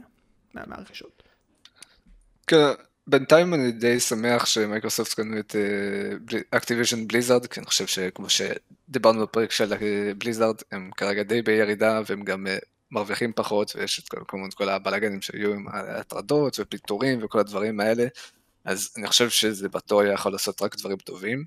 Speaker 1: מה, מהרכישות?
Speaker 3: כן, בינתיים אני די שמח שמייקרוסופט קנו את אקטיביז'ן בליזארד, כי אני חושב שכמו שדיברנו בפרק של בליזארד, הם כרגע די בירידה והם גם אה, מרוויחים פחות, ויש את כל, כמובן כל הבלאגנים שהיו עם הטרדות ופיטורים וכל הדברים האלה, אז אני חושב שזה בתיאוריה יכול לעשות רק דברים טובים.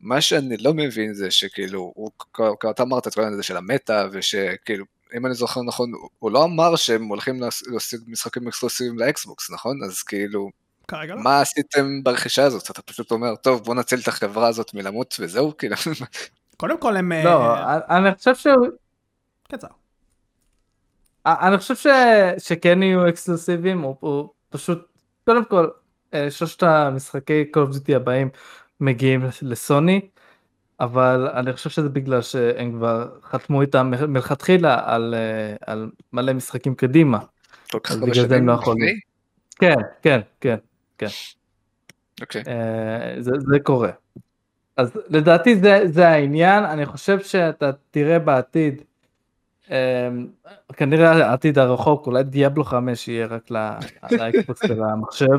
Speaker 3: מה שאני לא מבין זה שכאילו, הוא, כבר אתה אמרת את כל העניין הזה של המטה, ושכאילו, אם אני זוכר נכון, הוא לא אמר שהם הולכים להשיג משחקים אקסקלוסיביים לאקסבוקס, נכון? אז כאילו,
Speaker 1: כרגע לא.
Speaker 3: מה עשיתם ברכישה הזאת? אתה פשוט אומר, טוב, בוא נציל את החברה הזאת מלמות וזהו, כאילו.
Speaker 1: קודם כל הם...
Speaker 2: לא,
Speaker 1: אה,
Speaker 2: אני חושב ש...
Speaker 1: קצר.
Speaker 2: אני חושב ש... שכן יהיו אקסקלוסיביים, הוא, הוא פשוט, קודם כל, אה, שלושת המשחקי Call of Duty הבאים מגיעים לסוני, אבל אני חושב שזה בגלל שהם כבר חתמו איתם מלכתחילה על, אה, על מלא משחקים קדימה.
Speaker 3: כל כך הרבה
Speaker 2: בגלל זה הם
Speaker 3: שנים
Speaker 2: לא יכולים. כן, כן, כן, כן.
Speaker 3: אוקיי.
Speaker 2: אה, זה, זה קורה. אז לדעתי זה, זה העניין, אני חושב שאתה תראה בעתיד, אה, כנראה העתיד הרחוק, אולי דיאבלו 5 יהיה רק לאקסבוקס ולמחשב.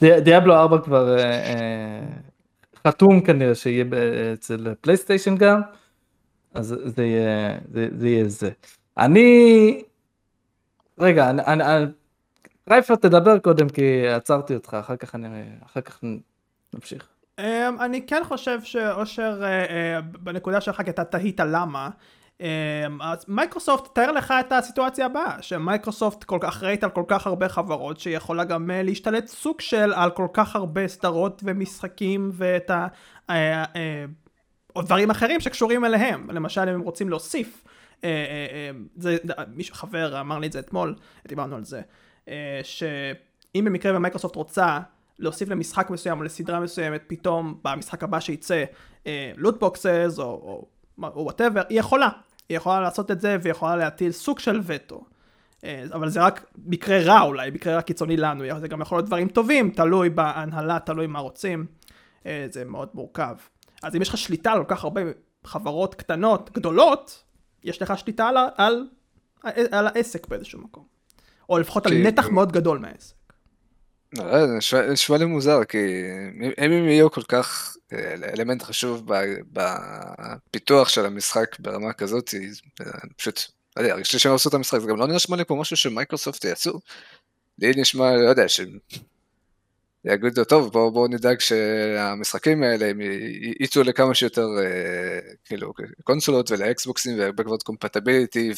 Speaker 2: די- דיאבלו 4 כבר אה, אה, חתום כנראה שיהיה אצל פלייסטיישן גם, אז זה יהיה זה. יהיה זה. אני, רגע, אני, אני, רייפר תדבר קודם כי עצרתי אותך, אחר כך אני, אחר כך נמשיך.
Speaker 1: אמ, אני כן חושב שאושר, אה, בנקודה שלך, כי אתה תהית למה, אמ, מייקרוסופט, תאר לך את הסיטואציה הבאה, שמייקרוסופט כל כך אחראית על כל כך הרבה חברות, שהיא יכולה גם אה, להשתלט סוג של על כל כך הרבה סדרות ומשחקים ואת ה... אה, אה, או דברים אחרים שקשורים אליהם, למשל אם הם רוצים להוסיף, זה, מישהו, חבר אמר לי את זה אתמול, דיברנו על זה, שאם במקרה ומייקרוסופט רוצה להוסיף למשחק מסוים או לסדרה מסוימת פתאום במשחק הבא שייצא loot boxes או whatever, היא יכולה. היא יכולה לעשות את זה והיא יכולה להטיל סוג של וטו. אה, אבל זה רק מקרה רע אולי, מקרה רע קיצוני לנו, זה גם יכול להיות דברים טובים, תלוי בהנהלה, תלוי מה רוצים, אה, זה מאוד מורכב. אז אם יש לך שליטה על כל כך הרבה חברות קטנות, גדולות, יש לך שליטה על, על, על העסק באיזשהו מקום. או לפחות על
Speaker 3: כי-
Speaker 1: נתח מאוד גדול מהעסק.
Speaker 3: לא, זה נשמע- לי מוזר, כי אם הם יהיו כל כך אה, אלמנט חשוב בפיתוח של המשחק ברמה כזאת, פשוט, לא יודע, הרגשתי שהם עשו את המשחק, זה גם לא נשמע לי כמו משהו שמייקרוסופט יעשו. לי נשמע, לא יודע, שהם יגידו, טוב, בואו בוא נדאג שהמשחקים האלה הם יצאו לכמה שיותר אה, כאילו קונסולות ולאקסבוקסים ו backward compatibility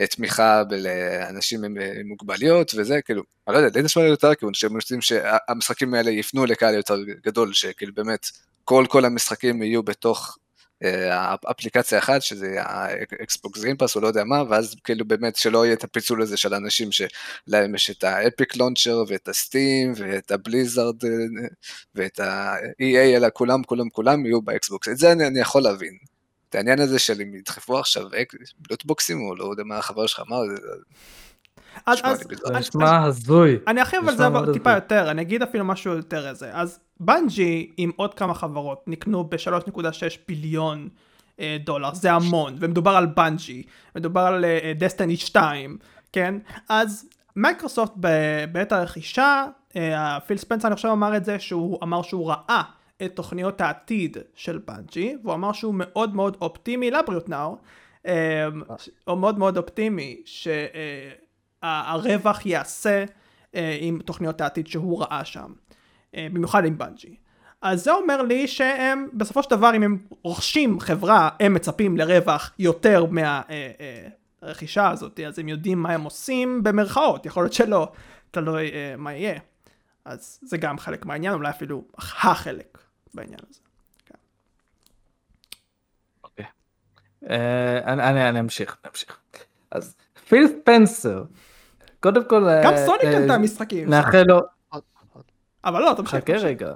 Speaker 3: ותמיכה לאנשים עם, עם מוגבלויות וזה, כאילו, אני לא יודע, לי נשמע לי יותר כאילו שהם רוצים שהמשחקים האלה יפנו לקהל יותר גדול, שכאילו באמת כל כל המשחקים יהיו בתוך אה, האפליקציה אחת, שזה ה Xbox Game Pass או לא יודע מה, ואז כאילו באמת שלא יהיה את הפיצול הזה של אנשים שלהם יש את ה Epic Launcher ואת ה Steam ואת הבליזארד ואת ה-EA, אלא כולם כולם כולם יהיו באקסבוקס. את זה אני, אני יכול להבין. את העניין הזה של אם ידחפו עכשיו לוטבוקסים או לא יודע מה החבר שלך אמר,
Speaker 1: אז, אז,
Speaker 2: נשמע הזוי.
Speaker 1: אני ארחיב על זה אבל טיפה
Speaker 2: הזוי.
Speaker 1: יותר, אני אגיד אפילו משהו יותר איזה. אז בנג'י עם עוד כמה חברות נקנו ב-3.6 billion אה, דולר, זה המון, ומדובר על בנג'י, מדובר על דסטיני 2, כן? אז מייקרוסופט ב- בעת הרכישה, אה, פיל ספנסר אני חושב אמר את זה, שהוא אמר שהוא ראה את תוכניות העתיד של בנג'י, והוא אמר שהוא מאוד מאוד אופטימי לבריאות נאו, אה, הוא מאוד מאוד אופטימי שהרווח ייעשה אה, עם תוכניות העתיד שהוא ראה שם, אה, במיוחד עם בנג'י. אז זה אומר לי שהם בסופו של דבר אם הם רוכשים חברה הם מצפים לרווח יותר מהרכישה הזאת אז הם יודעים מה הם עושים במרכאות יכול להיות שלא תלוי אה, מה יהיה אז זה גם חלק מהעניין אולי אפילו החלק בעניין הזה.
Speaker 2: אה, אני, אני, אני אמשיך, אמשיך. אז פיל ספנסר, קודם כל,
Speaker 1: גם
Speaker 2: אה,
Speaker 1: סוני
Speaker 2: אה,
Speaker 1: קנתה משחקים
Speaker 2: נאחל לו,
Speaker 1: אבל לא תמשיך.
Speaker 2: חכה. רגע.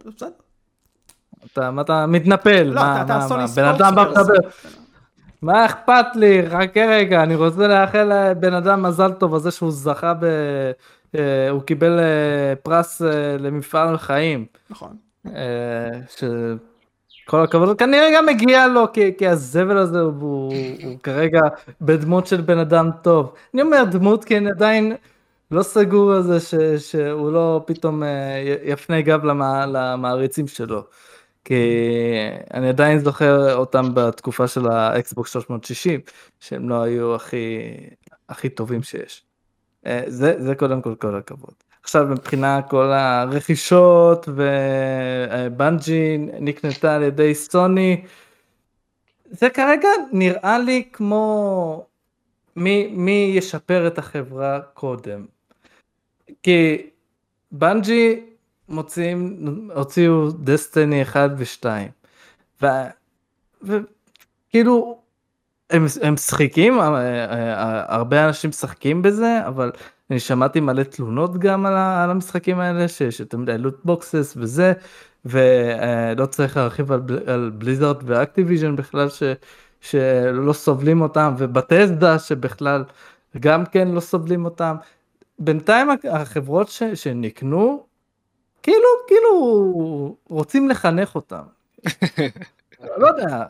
Speaker 2: מה אתה מתנפל,
Speaker 1: לא
Speaker 2: מה,
Speaker 1: אתה-
Speaker 2: מה,
Speaker 1: סוני
Speaker 2: מה, בן אדם בא. לדבר, מה אכפת לי, חכה רגע, אני רוצה לאחל לבן אדם מזל טוב על זה שהוא זכה ב... אה, הוא קיבל אה, פרס אה, למפעל חיים.
Speaker 1: נכון.
Speaker 2: אה, שכל הכבוד, כנראה גם מגיע לו, כי, כי הזבל הזה הוא, הוא, הוא כרגע בדמות של בן אדם טוב. אני אומר דמות כי אני עדיין לא סגור על זה ש, שהוא לא פתאום אה, יפנה גב למע, למעריצים שלו. כי אני עדיין זוכר אותם בתקופה של האקסבוקס 360, שהם לא היו הכי, הכי טובים שיש. אה, זה, זה קודם כל כל הכבוד. עכשיו מבחינה כל הרכישות ובנג'י נקנתה על ידי סוני, זה כרגע נראה לי כמו מי, מי ישפר את החברה קודם. כי בנג'י מוציאים, הוציאו Destiny 1 ו-2. וכאילו, הם, הם משחקים, אה, אה, הרבה אנשים משחקים בזה, אבל אני שמעתי מלא תלונות גם על, על המשחקים האלה, ש, שאתם יודע, loot boxes וזה, ולא צריך להרחיב על, על Blizzard ו Activision בכלל, ש, שלא סובלים אותם, ו Bethesda שבכלל גם כן לא סובלים אותם. בינתיים החברות ש, שנקנו, כאילו, כאילו רוצים לחנך אותם. לא יודע,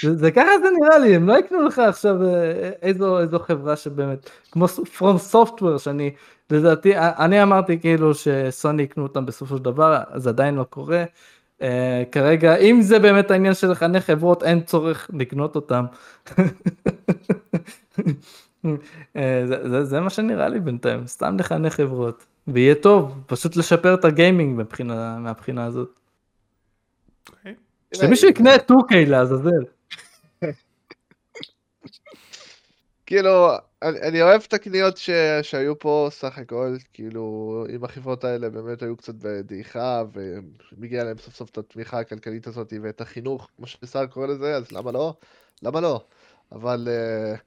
Speaker 2: זה, זה ככה זה נראה לי, הם לא יקנו לך עכשיו אה, איזו, איזו חברה שבאמת, כמו From Software שאני, לדעתי, אני אמרתי כאילו שסוני יקנו אותם בסופו של דבר, זה עדיין לא קורה. Uh, כרגע, אם זה באמת העניין של לחנך חברות, אין צורך לקנות אותם. uh, זה, זה, זה מה שנראה לי בינתיים, סתם לחנך חברות. ויהיה טוב, פשוט לשפר את הגיימינג מבחינה, מהבחינה הזאת.
Speaker 1: Okay.
Speaker 2: שמישהו יקנה את 2K לעזאזל.
Speaker 4: כאילו, אני, אני אוהב את הקניות ש, שהיו פה סך הכל, כאילו, אם החברות האלה באמת היו קצת בדעיכה, ומגיע להם סוף סוף את התמיכה הכלכלית הזאת ואת החינוך, כמו ששר קורא לזה, אז למה לא? למה לא? אבל uh,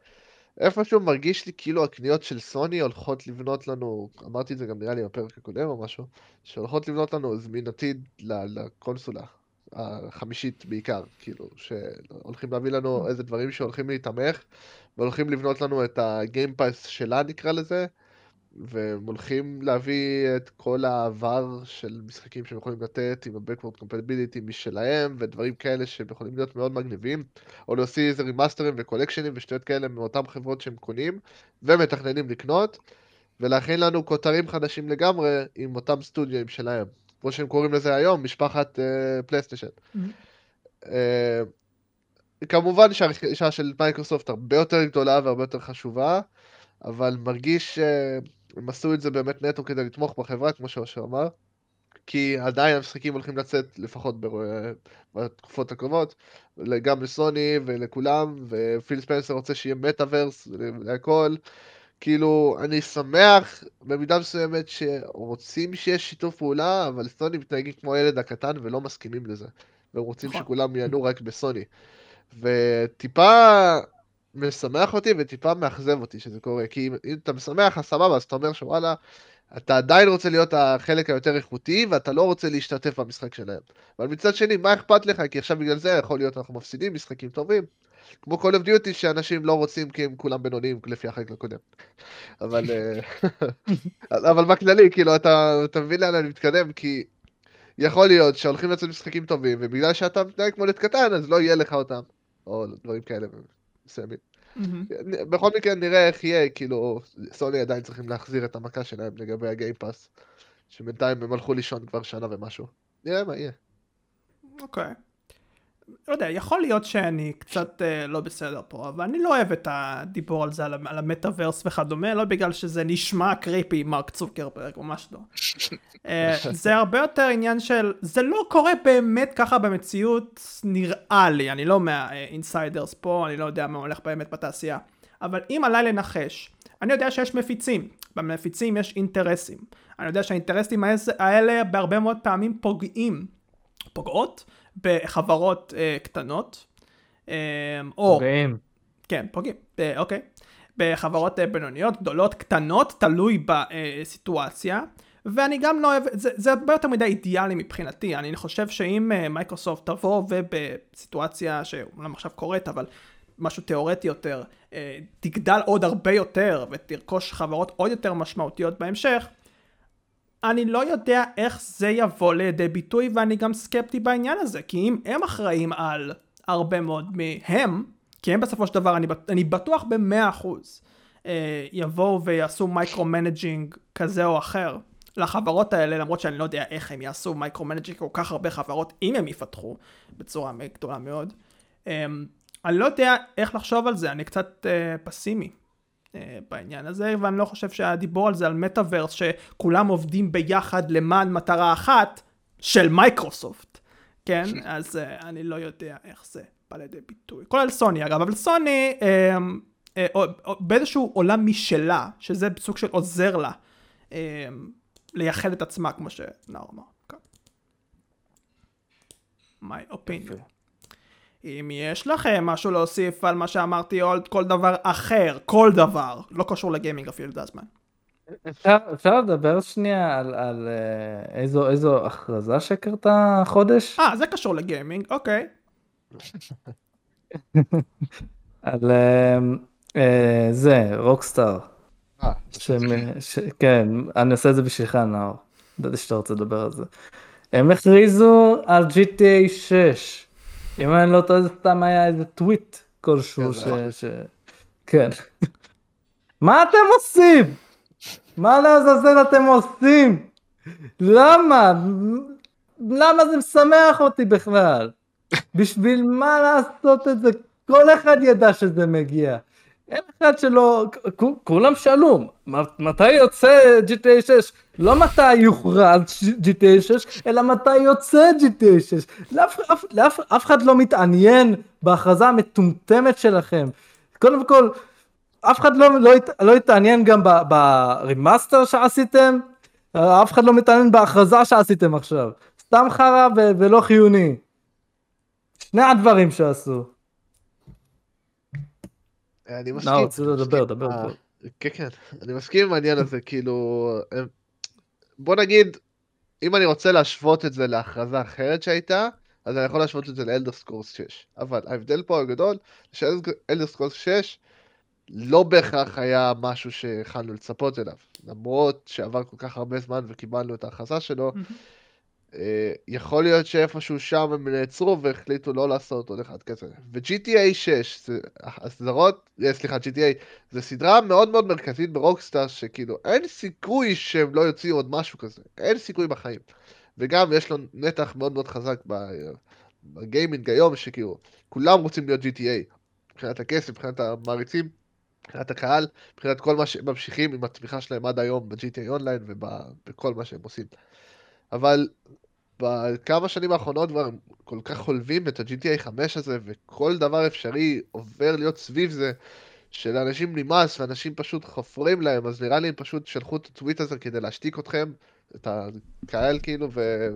Speaker 4: איפשהו מרגיש לי כאילו הקניות של סוני הולכות לבנות לנו, אמרתי את זה גם נראה לי בפרק הקודם או משהו, שהולכות לבנות לנו זמין עתיד לקונסולה. החמישית בעיקר, כאילו, שהולכים להביא לנו איזה דברים שהולכים להתמך, והולכים לבנות לנו את הגיימפייס שלה נקרא לזה, והם הולכים להביא את כל העבר של משחקים שהם יכולים לתת עם ה-Backward Compatibility משלהם, ודברים כאלה שהם יכולים להיות מאוד מגניבים, או להוציא איזה רימאסטרים וקולקשנים ושטויות כאלה מאותן חברות שהם קונים, ומתכננים לקנות, ולהכין לנו כותרים חדשים לגמרי עם אותם סטודיו שלהם. כמו שהם קוראים לזה היום, משפחת אה, פלייסטיישן. Mm-hmm. אה, כמובן שהרכישה של מייקרוסופט הרבה יותר גדולה והרבה יותר חשובה, אבל מרגיש שהם אה, עשו את זה באמת נטו כדי לתמוך בחברה, כמו שאושר אמר, כי עדיין המשחקים הולכים לצאת לפחות בתקופות הקרובות, גם לסוני ולכולם, ופיל ספנסר רוצה שיהיה מטאוורס להכל. כאילו, אני שמח במידה מסוימת שרוצים שיש שיתוף פעולה, אבל סוני מתנהגים כמו הילד הקטן ולא מסכימים לזה. והם רוצים נכון. שכולם יענו רק בסוני. וטיפה משמח אותי וטיפה מאכזב אותי שזה קורה. כי אם, אם אתה משמח, אז סבבה, אז אתה אומר שוואלה, אתה עדיין רוצה להיות החלק היותר איכותי, ואתה לא רוצה להשתתף במשחק שלהם. אבל מצד שני, מה אכפת לך? כי עכשיו בגלל זה יכול להיות אנחנו מפסידים משחקים טובים. כמו Call of Duty שאנשים לא רוצים כי הם כולם בינוניים לפי החלק הקודם. אבל, אה, אבל בכללי, כאילו, אתה, אתה מבין לאן אני מתקדם, כי יכול להיות שהולכים לצאת משחקים טובים, ובגלל שאתה מתנהג כמו ילד קטן, אז לא יהיה לך אותם. או דברים כאלה מסוימים. בכל מקרה נראה איך יהיה, כאילו, סוני עדיין צריכים להחזיר את המכה שלהם לגבי הגיימפאס, שבינתיים הם הלכו לישון כבר שנה ומשהו. נראה מה יהיה.
Speaker 1: אוקיי. Okay. לא יודע, יכול להיות שאני קצת אה, לא בסדר פה, אבל אני לא אוהב את הדיבור על זה, על, על המטאוורס וכדומה, לא בגלל שזה נשמע creepy, מרק צוקרברג, ממש לא. אה, זה הרבה יותר עניין של, זה לא קורה באמת ככה במציאות, נראה לי, אני לא מה insiders פה, אני לא יודע מה הולך באמת בתעשייה, אבל אם עליי לנחש, אני יודע שיש מפיצים, במפיצים יש אינטרסים, אני יודע שהאינטרסים האלה בהרבה מאוד פעמים פוגעים, פוגעות, בחברות אה, קטנות. אה, או...
Speaker 2: פוגעים.
Speaker 1: כן, פוגעים, אה, אוקיי. בחברות אה, בינוניות, גדולות, קטנות, תלוי בסיטואציה. ואני גם לא אוהב, זה, זה הרבה יותר מדי אידיאלי מבחינתי, אני חושב שאם uh, מייקרוסופט תבוא ובסיטואציה שאומנם עכשיו קורית, אבל משהו תיאורטי יותר, אה, תגדל עוד הרבה יותר ותרכוש חברות עוד יותר משמעותיות בהמשך, אני לא יודע איך זה יבוא לידי ביטוי ואני גם סקפטי בעניין הזה כי אם הם אחראים על הרבה מאוד מהם כי הם בסופו של דבר אני, אני בטוח במאה אחוז אה, יבואו ויעשו micro-managing כזה או אחר לחברות האלה, למרות שאני לא יודע איך הם יעשו micro-managing כל כך הרבה חברות, אם הם יפתחו בצורה גדולה מאוד. אה, אני לא יודע איך לחשוב על זה, אני קצת אה, פסימי. בעניין הזה, ואני לא חושב שהדיבור על זה, על מטאוורס, שכולם עובדים ביחד למען מטרה אחת של מייקרוסופט, כן? אז אה, אני לא יודע איך זה בא לידי ביטוי. כולל סוני אגב, אבל סוני אה, אה, אה, באיזשהו עולם משלה, שזה סוג של עוזר לה אה, לייחד את עצמה, כמו שנאור אמר. כן. my opinion. אם יש לכם משהו להוסיף על מה שאמרתי או על כל דבר אחר, כל דבר, לא קשור לגיימינג אפילו זה הזמן.
Speaker 2: אפשר, אפשר לדבר שנייה על, על uh, איזו, איזו הכרזה שקרתה חודש?
Speaker 1: אה, זה קשור לגיימינג, אוקיי.
Speaker 2: על uh, uh, זה, רוקסטאר. כן, אני עושה את זה בשבילך נאור. ידעתי שאתה רוצה לדבר על זה. הם הכריזו על GTA 6. אם אני לא טועה זה סתם היה איזה טוויט כלשהו ש... כן. מה אתם עושים? מה לעזאזל אתם עושים? למה? למה זה משמח אותי בכלל? בשביל מה לעשות את זה? כל אחד ידע שזה מגיע. אין אחד שלא, כולם שאלו, מתי יוצא GTA 6? לא מתי יוכרז GTA 6, אלא מתי יוצא GTA 6. לאף, לאף, לאף, אף אחד לא מתעניין בהכרזה המטומטמת שלכם. קודם כל, אף אחד לא, לא, לא התעניין גם ב remaster שעשיתם, אף אחד לא מתעניין בהכרזה שעשיתם עכשיו. סתם חרא ולא חיוני. שני הדברים שעשו.
Speaker 4: אני מסכים.
Speaker 2: לא, רציתי לדבר, דבר.
Speaker 4: אה, כן, כן, אני מסכים עם העניין הזה, כאילו, בוא נגיד, אם אני רוצה להשוות את זה להכרזה אחרת שהייתה, אז אני יכול להשוות את זה לאלדר סקורס 6. אבל ההבדל פה הגדול, שאלדר סקורס 6 לא בהכרח היה משהו שיכלנו לצפות אליו. למרות שעבר כל כך הרבה זמן וקיבלנו את ההכרזה שלו, mm-hmm. אה, יכול להיות שאיפשהו שם הם נעצרו והחליטו לא לעשות עוד אחד כזה. ו-GTA 6, זה הסדרות, אה, סליחה, GTA, זה סדרה מאוד מאוד מרכזית ברוקסטאר, שכאילו אין סיכוי שהם לא יוציאו עוד משהו כזה, אין סיכוי בחיים. וגם יש לו נתח מאוד מאוד חזק בגיימינג היום, שכאילו, כולם רוצים להיות GTA, מבחינת הכסף, מבחינת המעריצים, מבחינת הקהל, מבחינת כל מה שהם ממשיכים עם התמיכה שלהם עד היום ב-GTA אונליין ובכל מה שהם עושים. אבל בכמה שנים האחרונות כבר כל כך חולבים את ה-GTA 5 הזה, וכל דבר אפשרי עובר להיות סביב זה, שלאנשים נמאס, ואנשים פשוט חופרים להם, אז נראה לי הם פשוט שלחו את הטוויט הזה כדי להשתיק אתכם, את הקהל כאילו, ו...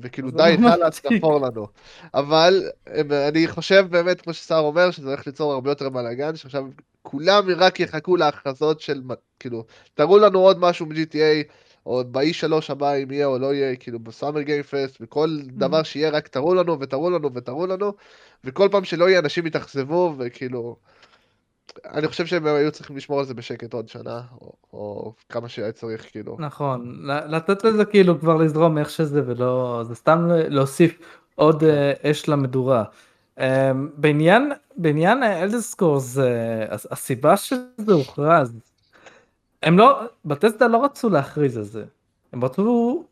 Speaker 4: וכאילו די, חלאס, תחפור לנו. אבל אני חושב באמת, כמו שסער אומר, שזה הולך ליצור הרבה יותר בלאגן, שעכשיו כולם רק יחכו להכרזות של, כאילו, תראו לנו עוד משהו מ-GTA, או ב-E3 הבא אם יהיה או לא יהיה, כאילו בסאמר גיים פסט, וכל mm-hmm. דבר שיהיה רק תראו לנו ותראו לנו ותראו לנו, וכל פעם שלא יהיה אנשים יתאכזבו, וכאילו, אני חושב שהם היו צריכים לשמור על זה בשקט עוד שנה, או, או כמה שהיה צריך, כאילו.
Speaker 2: נכון, לתת לזה כאילו כבר לזרום איך שזה, ולא, זה סתם להוסיף עוד אה, אש למדורה. אה, בעניין, בעניין אלדסקורס, הסיבה שזה הוכרז, הם לא, בטסטה לא רצו להכריז על זה. הם רצו,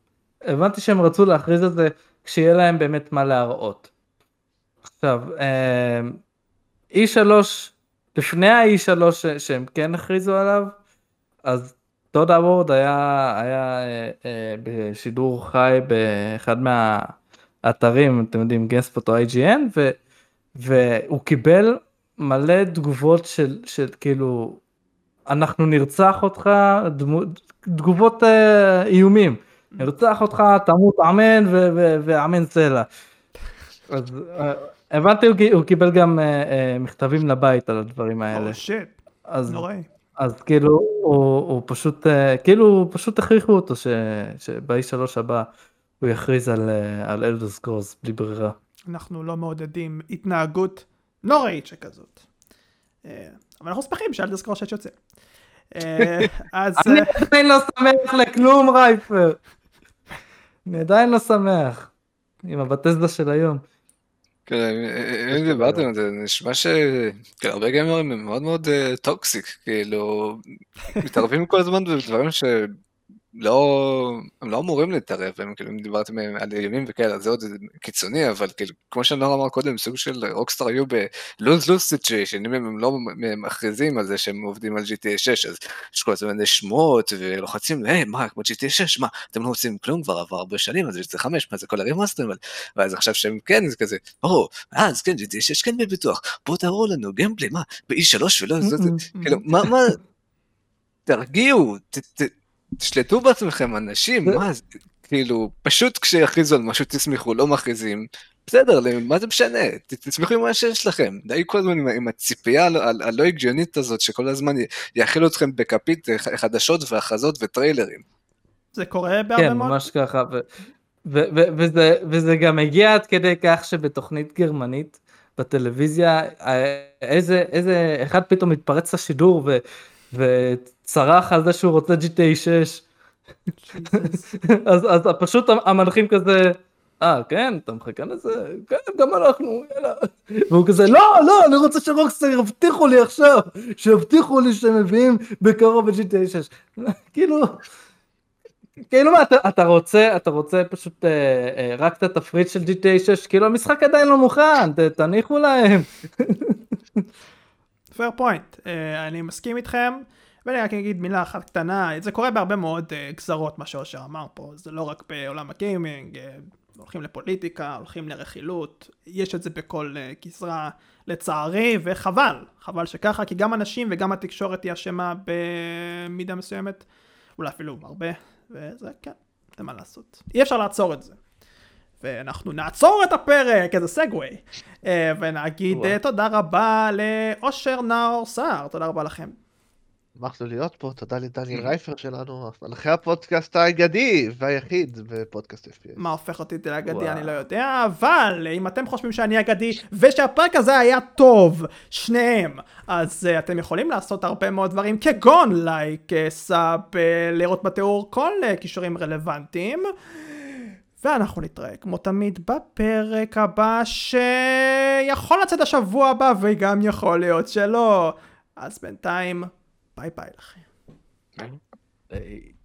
Speaker 2: הבנתי שהם רצו להכריז על זה כשיהיה להם באמת מה להראות. עכשיו, E3, אה, לפני ה-E3 שהם כן הכריזו עליו, אז טוד אבורד היה, היה אה, אה, בשידור חי באחד מהאתרים, אתם יודעים, גספוט או IGN, ו, והוא קיבל מלא תגובות של, של כאילו אנחנו נרצח אותך, תגובות אה, איומים, נרצח אותך, תמות אמן ואמן סלע. אז אה, הבנתי, הוא קיבל גם אה, מכתבים לבית על הדברים האלה.
Speaker 1: שיט,
Speaker 2: אז, נוראי. אז כאילו הוא, הוא פשוט, כאילו פשוט הכריחו אותו שבאי שלוש הבא הוא יכריז על, על Elder Scrolls בלי ברירה.
Speaker 1: אנחנו לא מעודדים התנהגות נוראית שכזאת. אה, אבל אנחנו שמחים ש Elder Scrolls 6 יוצא.
Speaker 2: אה, אז... אני אה, עדיין לא שמח לכלום רייפר. אני עדיין לא שמח. עם ה Bethesda של היום.
Speaker 3: כן, אם דיברתם על זה, נשמע שהרבה גיימרים הם מאוד מאוד toxic, כאילו, מתערבים כל הזמן בדברים לא, הם לא אמורים להתערב, הם כאילו, אם דיברתם על איומים וכאלה, זה עוד קיצוני, אבל כאילו, כמו שנאור אמר קודם, סוג של Rockstar היו ב lose-lose situation, אם הם לא מכריזים על זה שהם עובדים על GTA 6, אז יש כל הזמן שמות ולוחצים, היי, מה, כמו GTA 6, מה, אתם לא עושים כלום כבר עבר הרבה שנים, אז זה 5, מה זה כל הרימאסטרים, ואז עכשיו שהם כן, זה כזה, או, אז כן, GTA 6 כן בביטוח, בואו תראו לנו gameplay, מה, ב-E3 ולא, כאילו, מה, מה, תרגיעו, תשלטו בעצמכם אנשים, מה זה, כאילו, פשוט כשיכריזו על משהו תסמכו, לא מכריזים, בסדר, מה זה משנה, תסמכו עם מה שיש לכם, די כל הזמן עם, עם הציפייה הלא הגיונית הזאת, שכל הזמן יאכילו אתכם בכפית חדשות והכרזות וטריילרים.
Speaker 1: זה קורה בהרבה
Speaker 2: מאוד. כן, ממש ככה, ו- ו- ו- וזה, וזה גם הגיע עד כדי כך שבתוכנית גרמנית, בטלוויזיה, איזה, איזה אחד פתאום מתפרץ לשידור ו... וצרח על זה שהוא רוצה GTA 6. אז, אז פשוט המנחים כזה, אה כן אתה מחכה לזה? כן גם אנחנו יאללה. והוא כזה לא לא אני רוצה שרוקסטר יבטיחו לי עכשיו שיבטיחו לי שהם מביאים בקרוב את GTA 6. כאילו כאילו מה אתה, אתה רוצה אתה רוצה פשוט אה, אה, רק את התפריט של GTA 6 כאילו המשחק עדיין לא מוכן ת, תניחו להם.
Speaker 1: פייר פוינט, uh, אני מסכים איתכם, ואני רק אגיד מילה אחת קטנה, זה קורה בהרבה מאוד uh, גזרות מה שאושר אמר פה, זה לא רק בעולם הגיימינג, uh, הולכים לפוליטיקה, הולכים לרכילות, יש את זה בכל uh, גזרה לצערי, וחבל, חבל שככה, כי גם אנשים וגם התקשורת היא אשמה במידה מסוימת, אולי אפילו הרבה, וזה כן, אין מה לעשות. אי אפשר לעצור את זה. ואנחנו נעצור את הפרק, איזה סגווי, אה, ונגיד. תודה רבה לאושר נאור סער, תודה רבה לכם.
Speaker 4: שמחנו להיות פה, תודה לדניאל רייפר שלנו, מלכי הפודקאסט האגדי והיחיד בפודקאסט FPS.
Speaker 1: מה הופך אותי לאגדי אני לא יודע, אבל אם אתם חושבים שאני אגדי ושהפרק הזה היה טוב, שניהם, אז uh, אתם יכולים לעשות הרבה מאוד דברים כגון לייק, סאב, uh, לראות בתיאור כל uh, קישורים רלוונטיים. ואנחנו נתראה כמו תמיד בפרק הבא שיכול לצאת השבוע הבא וגם יכול להיות שלא. אז בינתיים, 拜拜了 bye.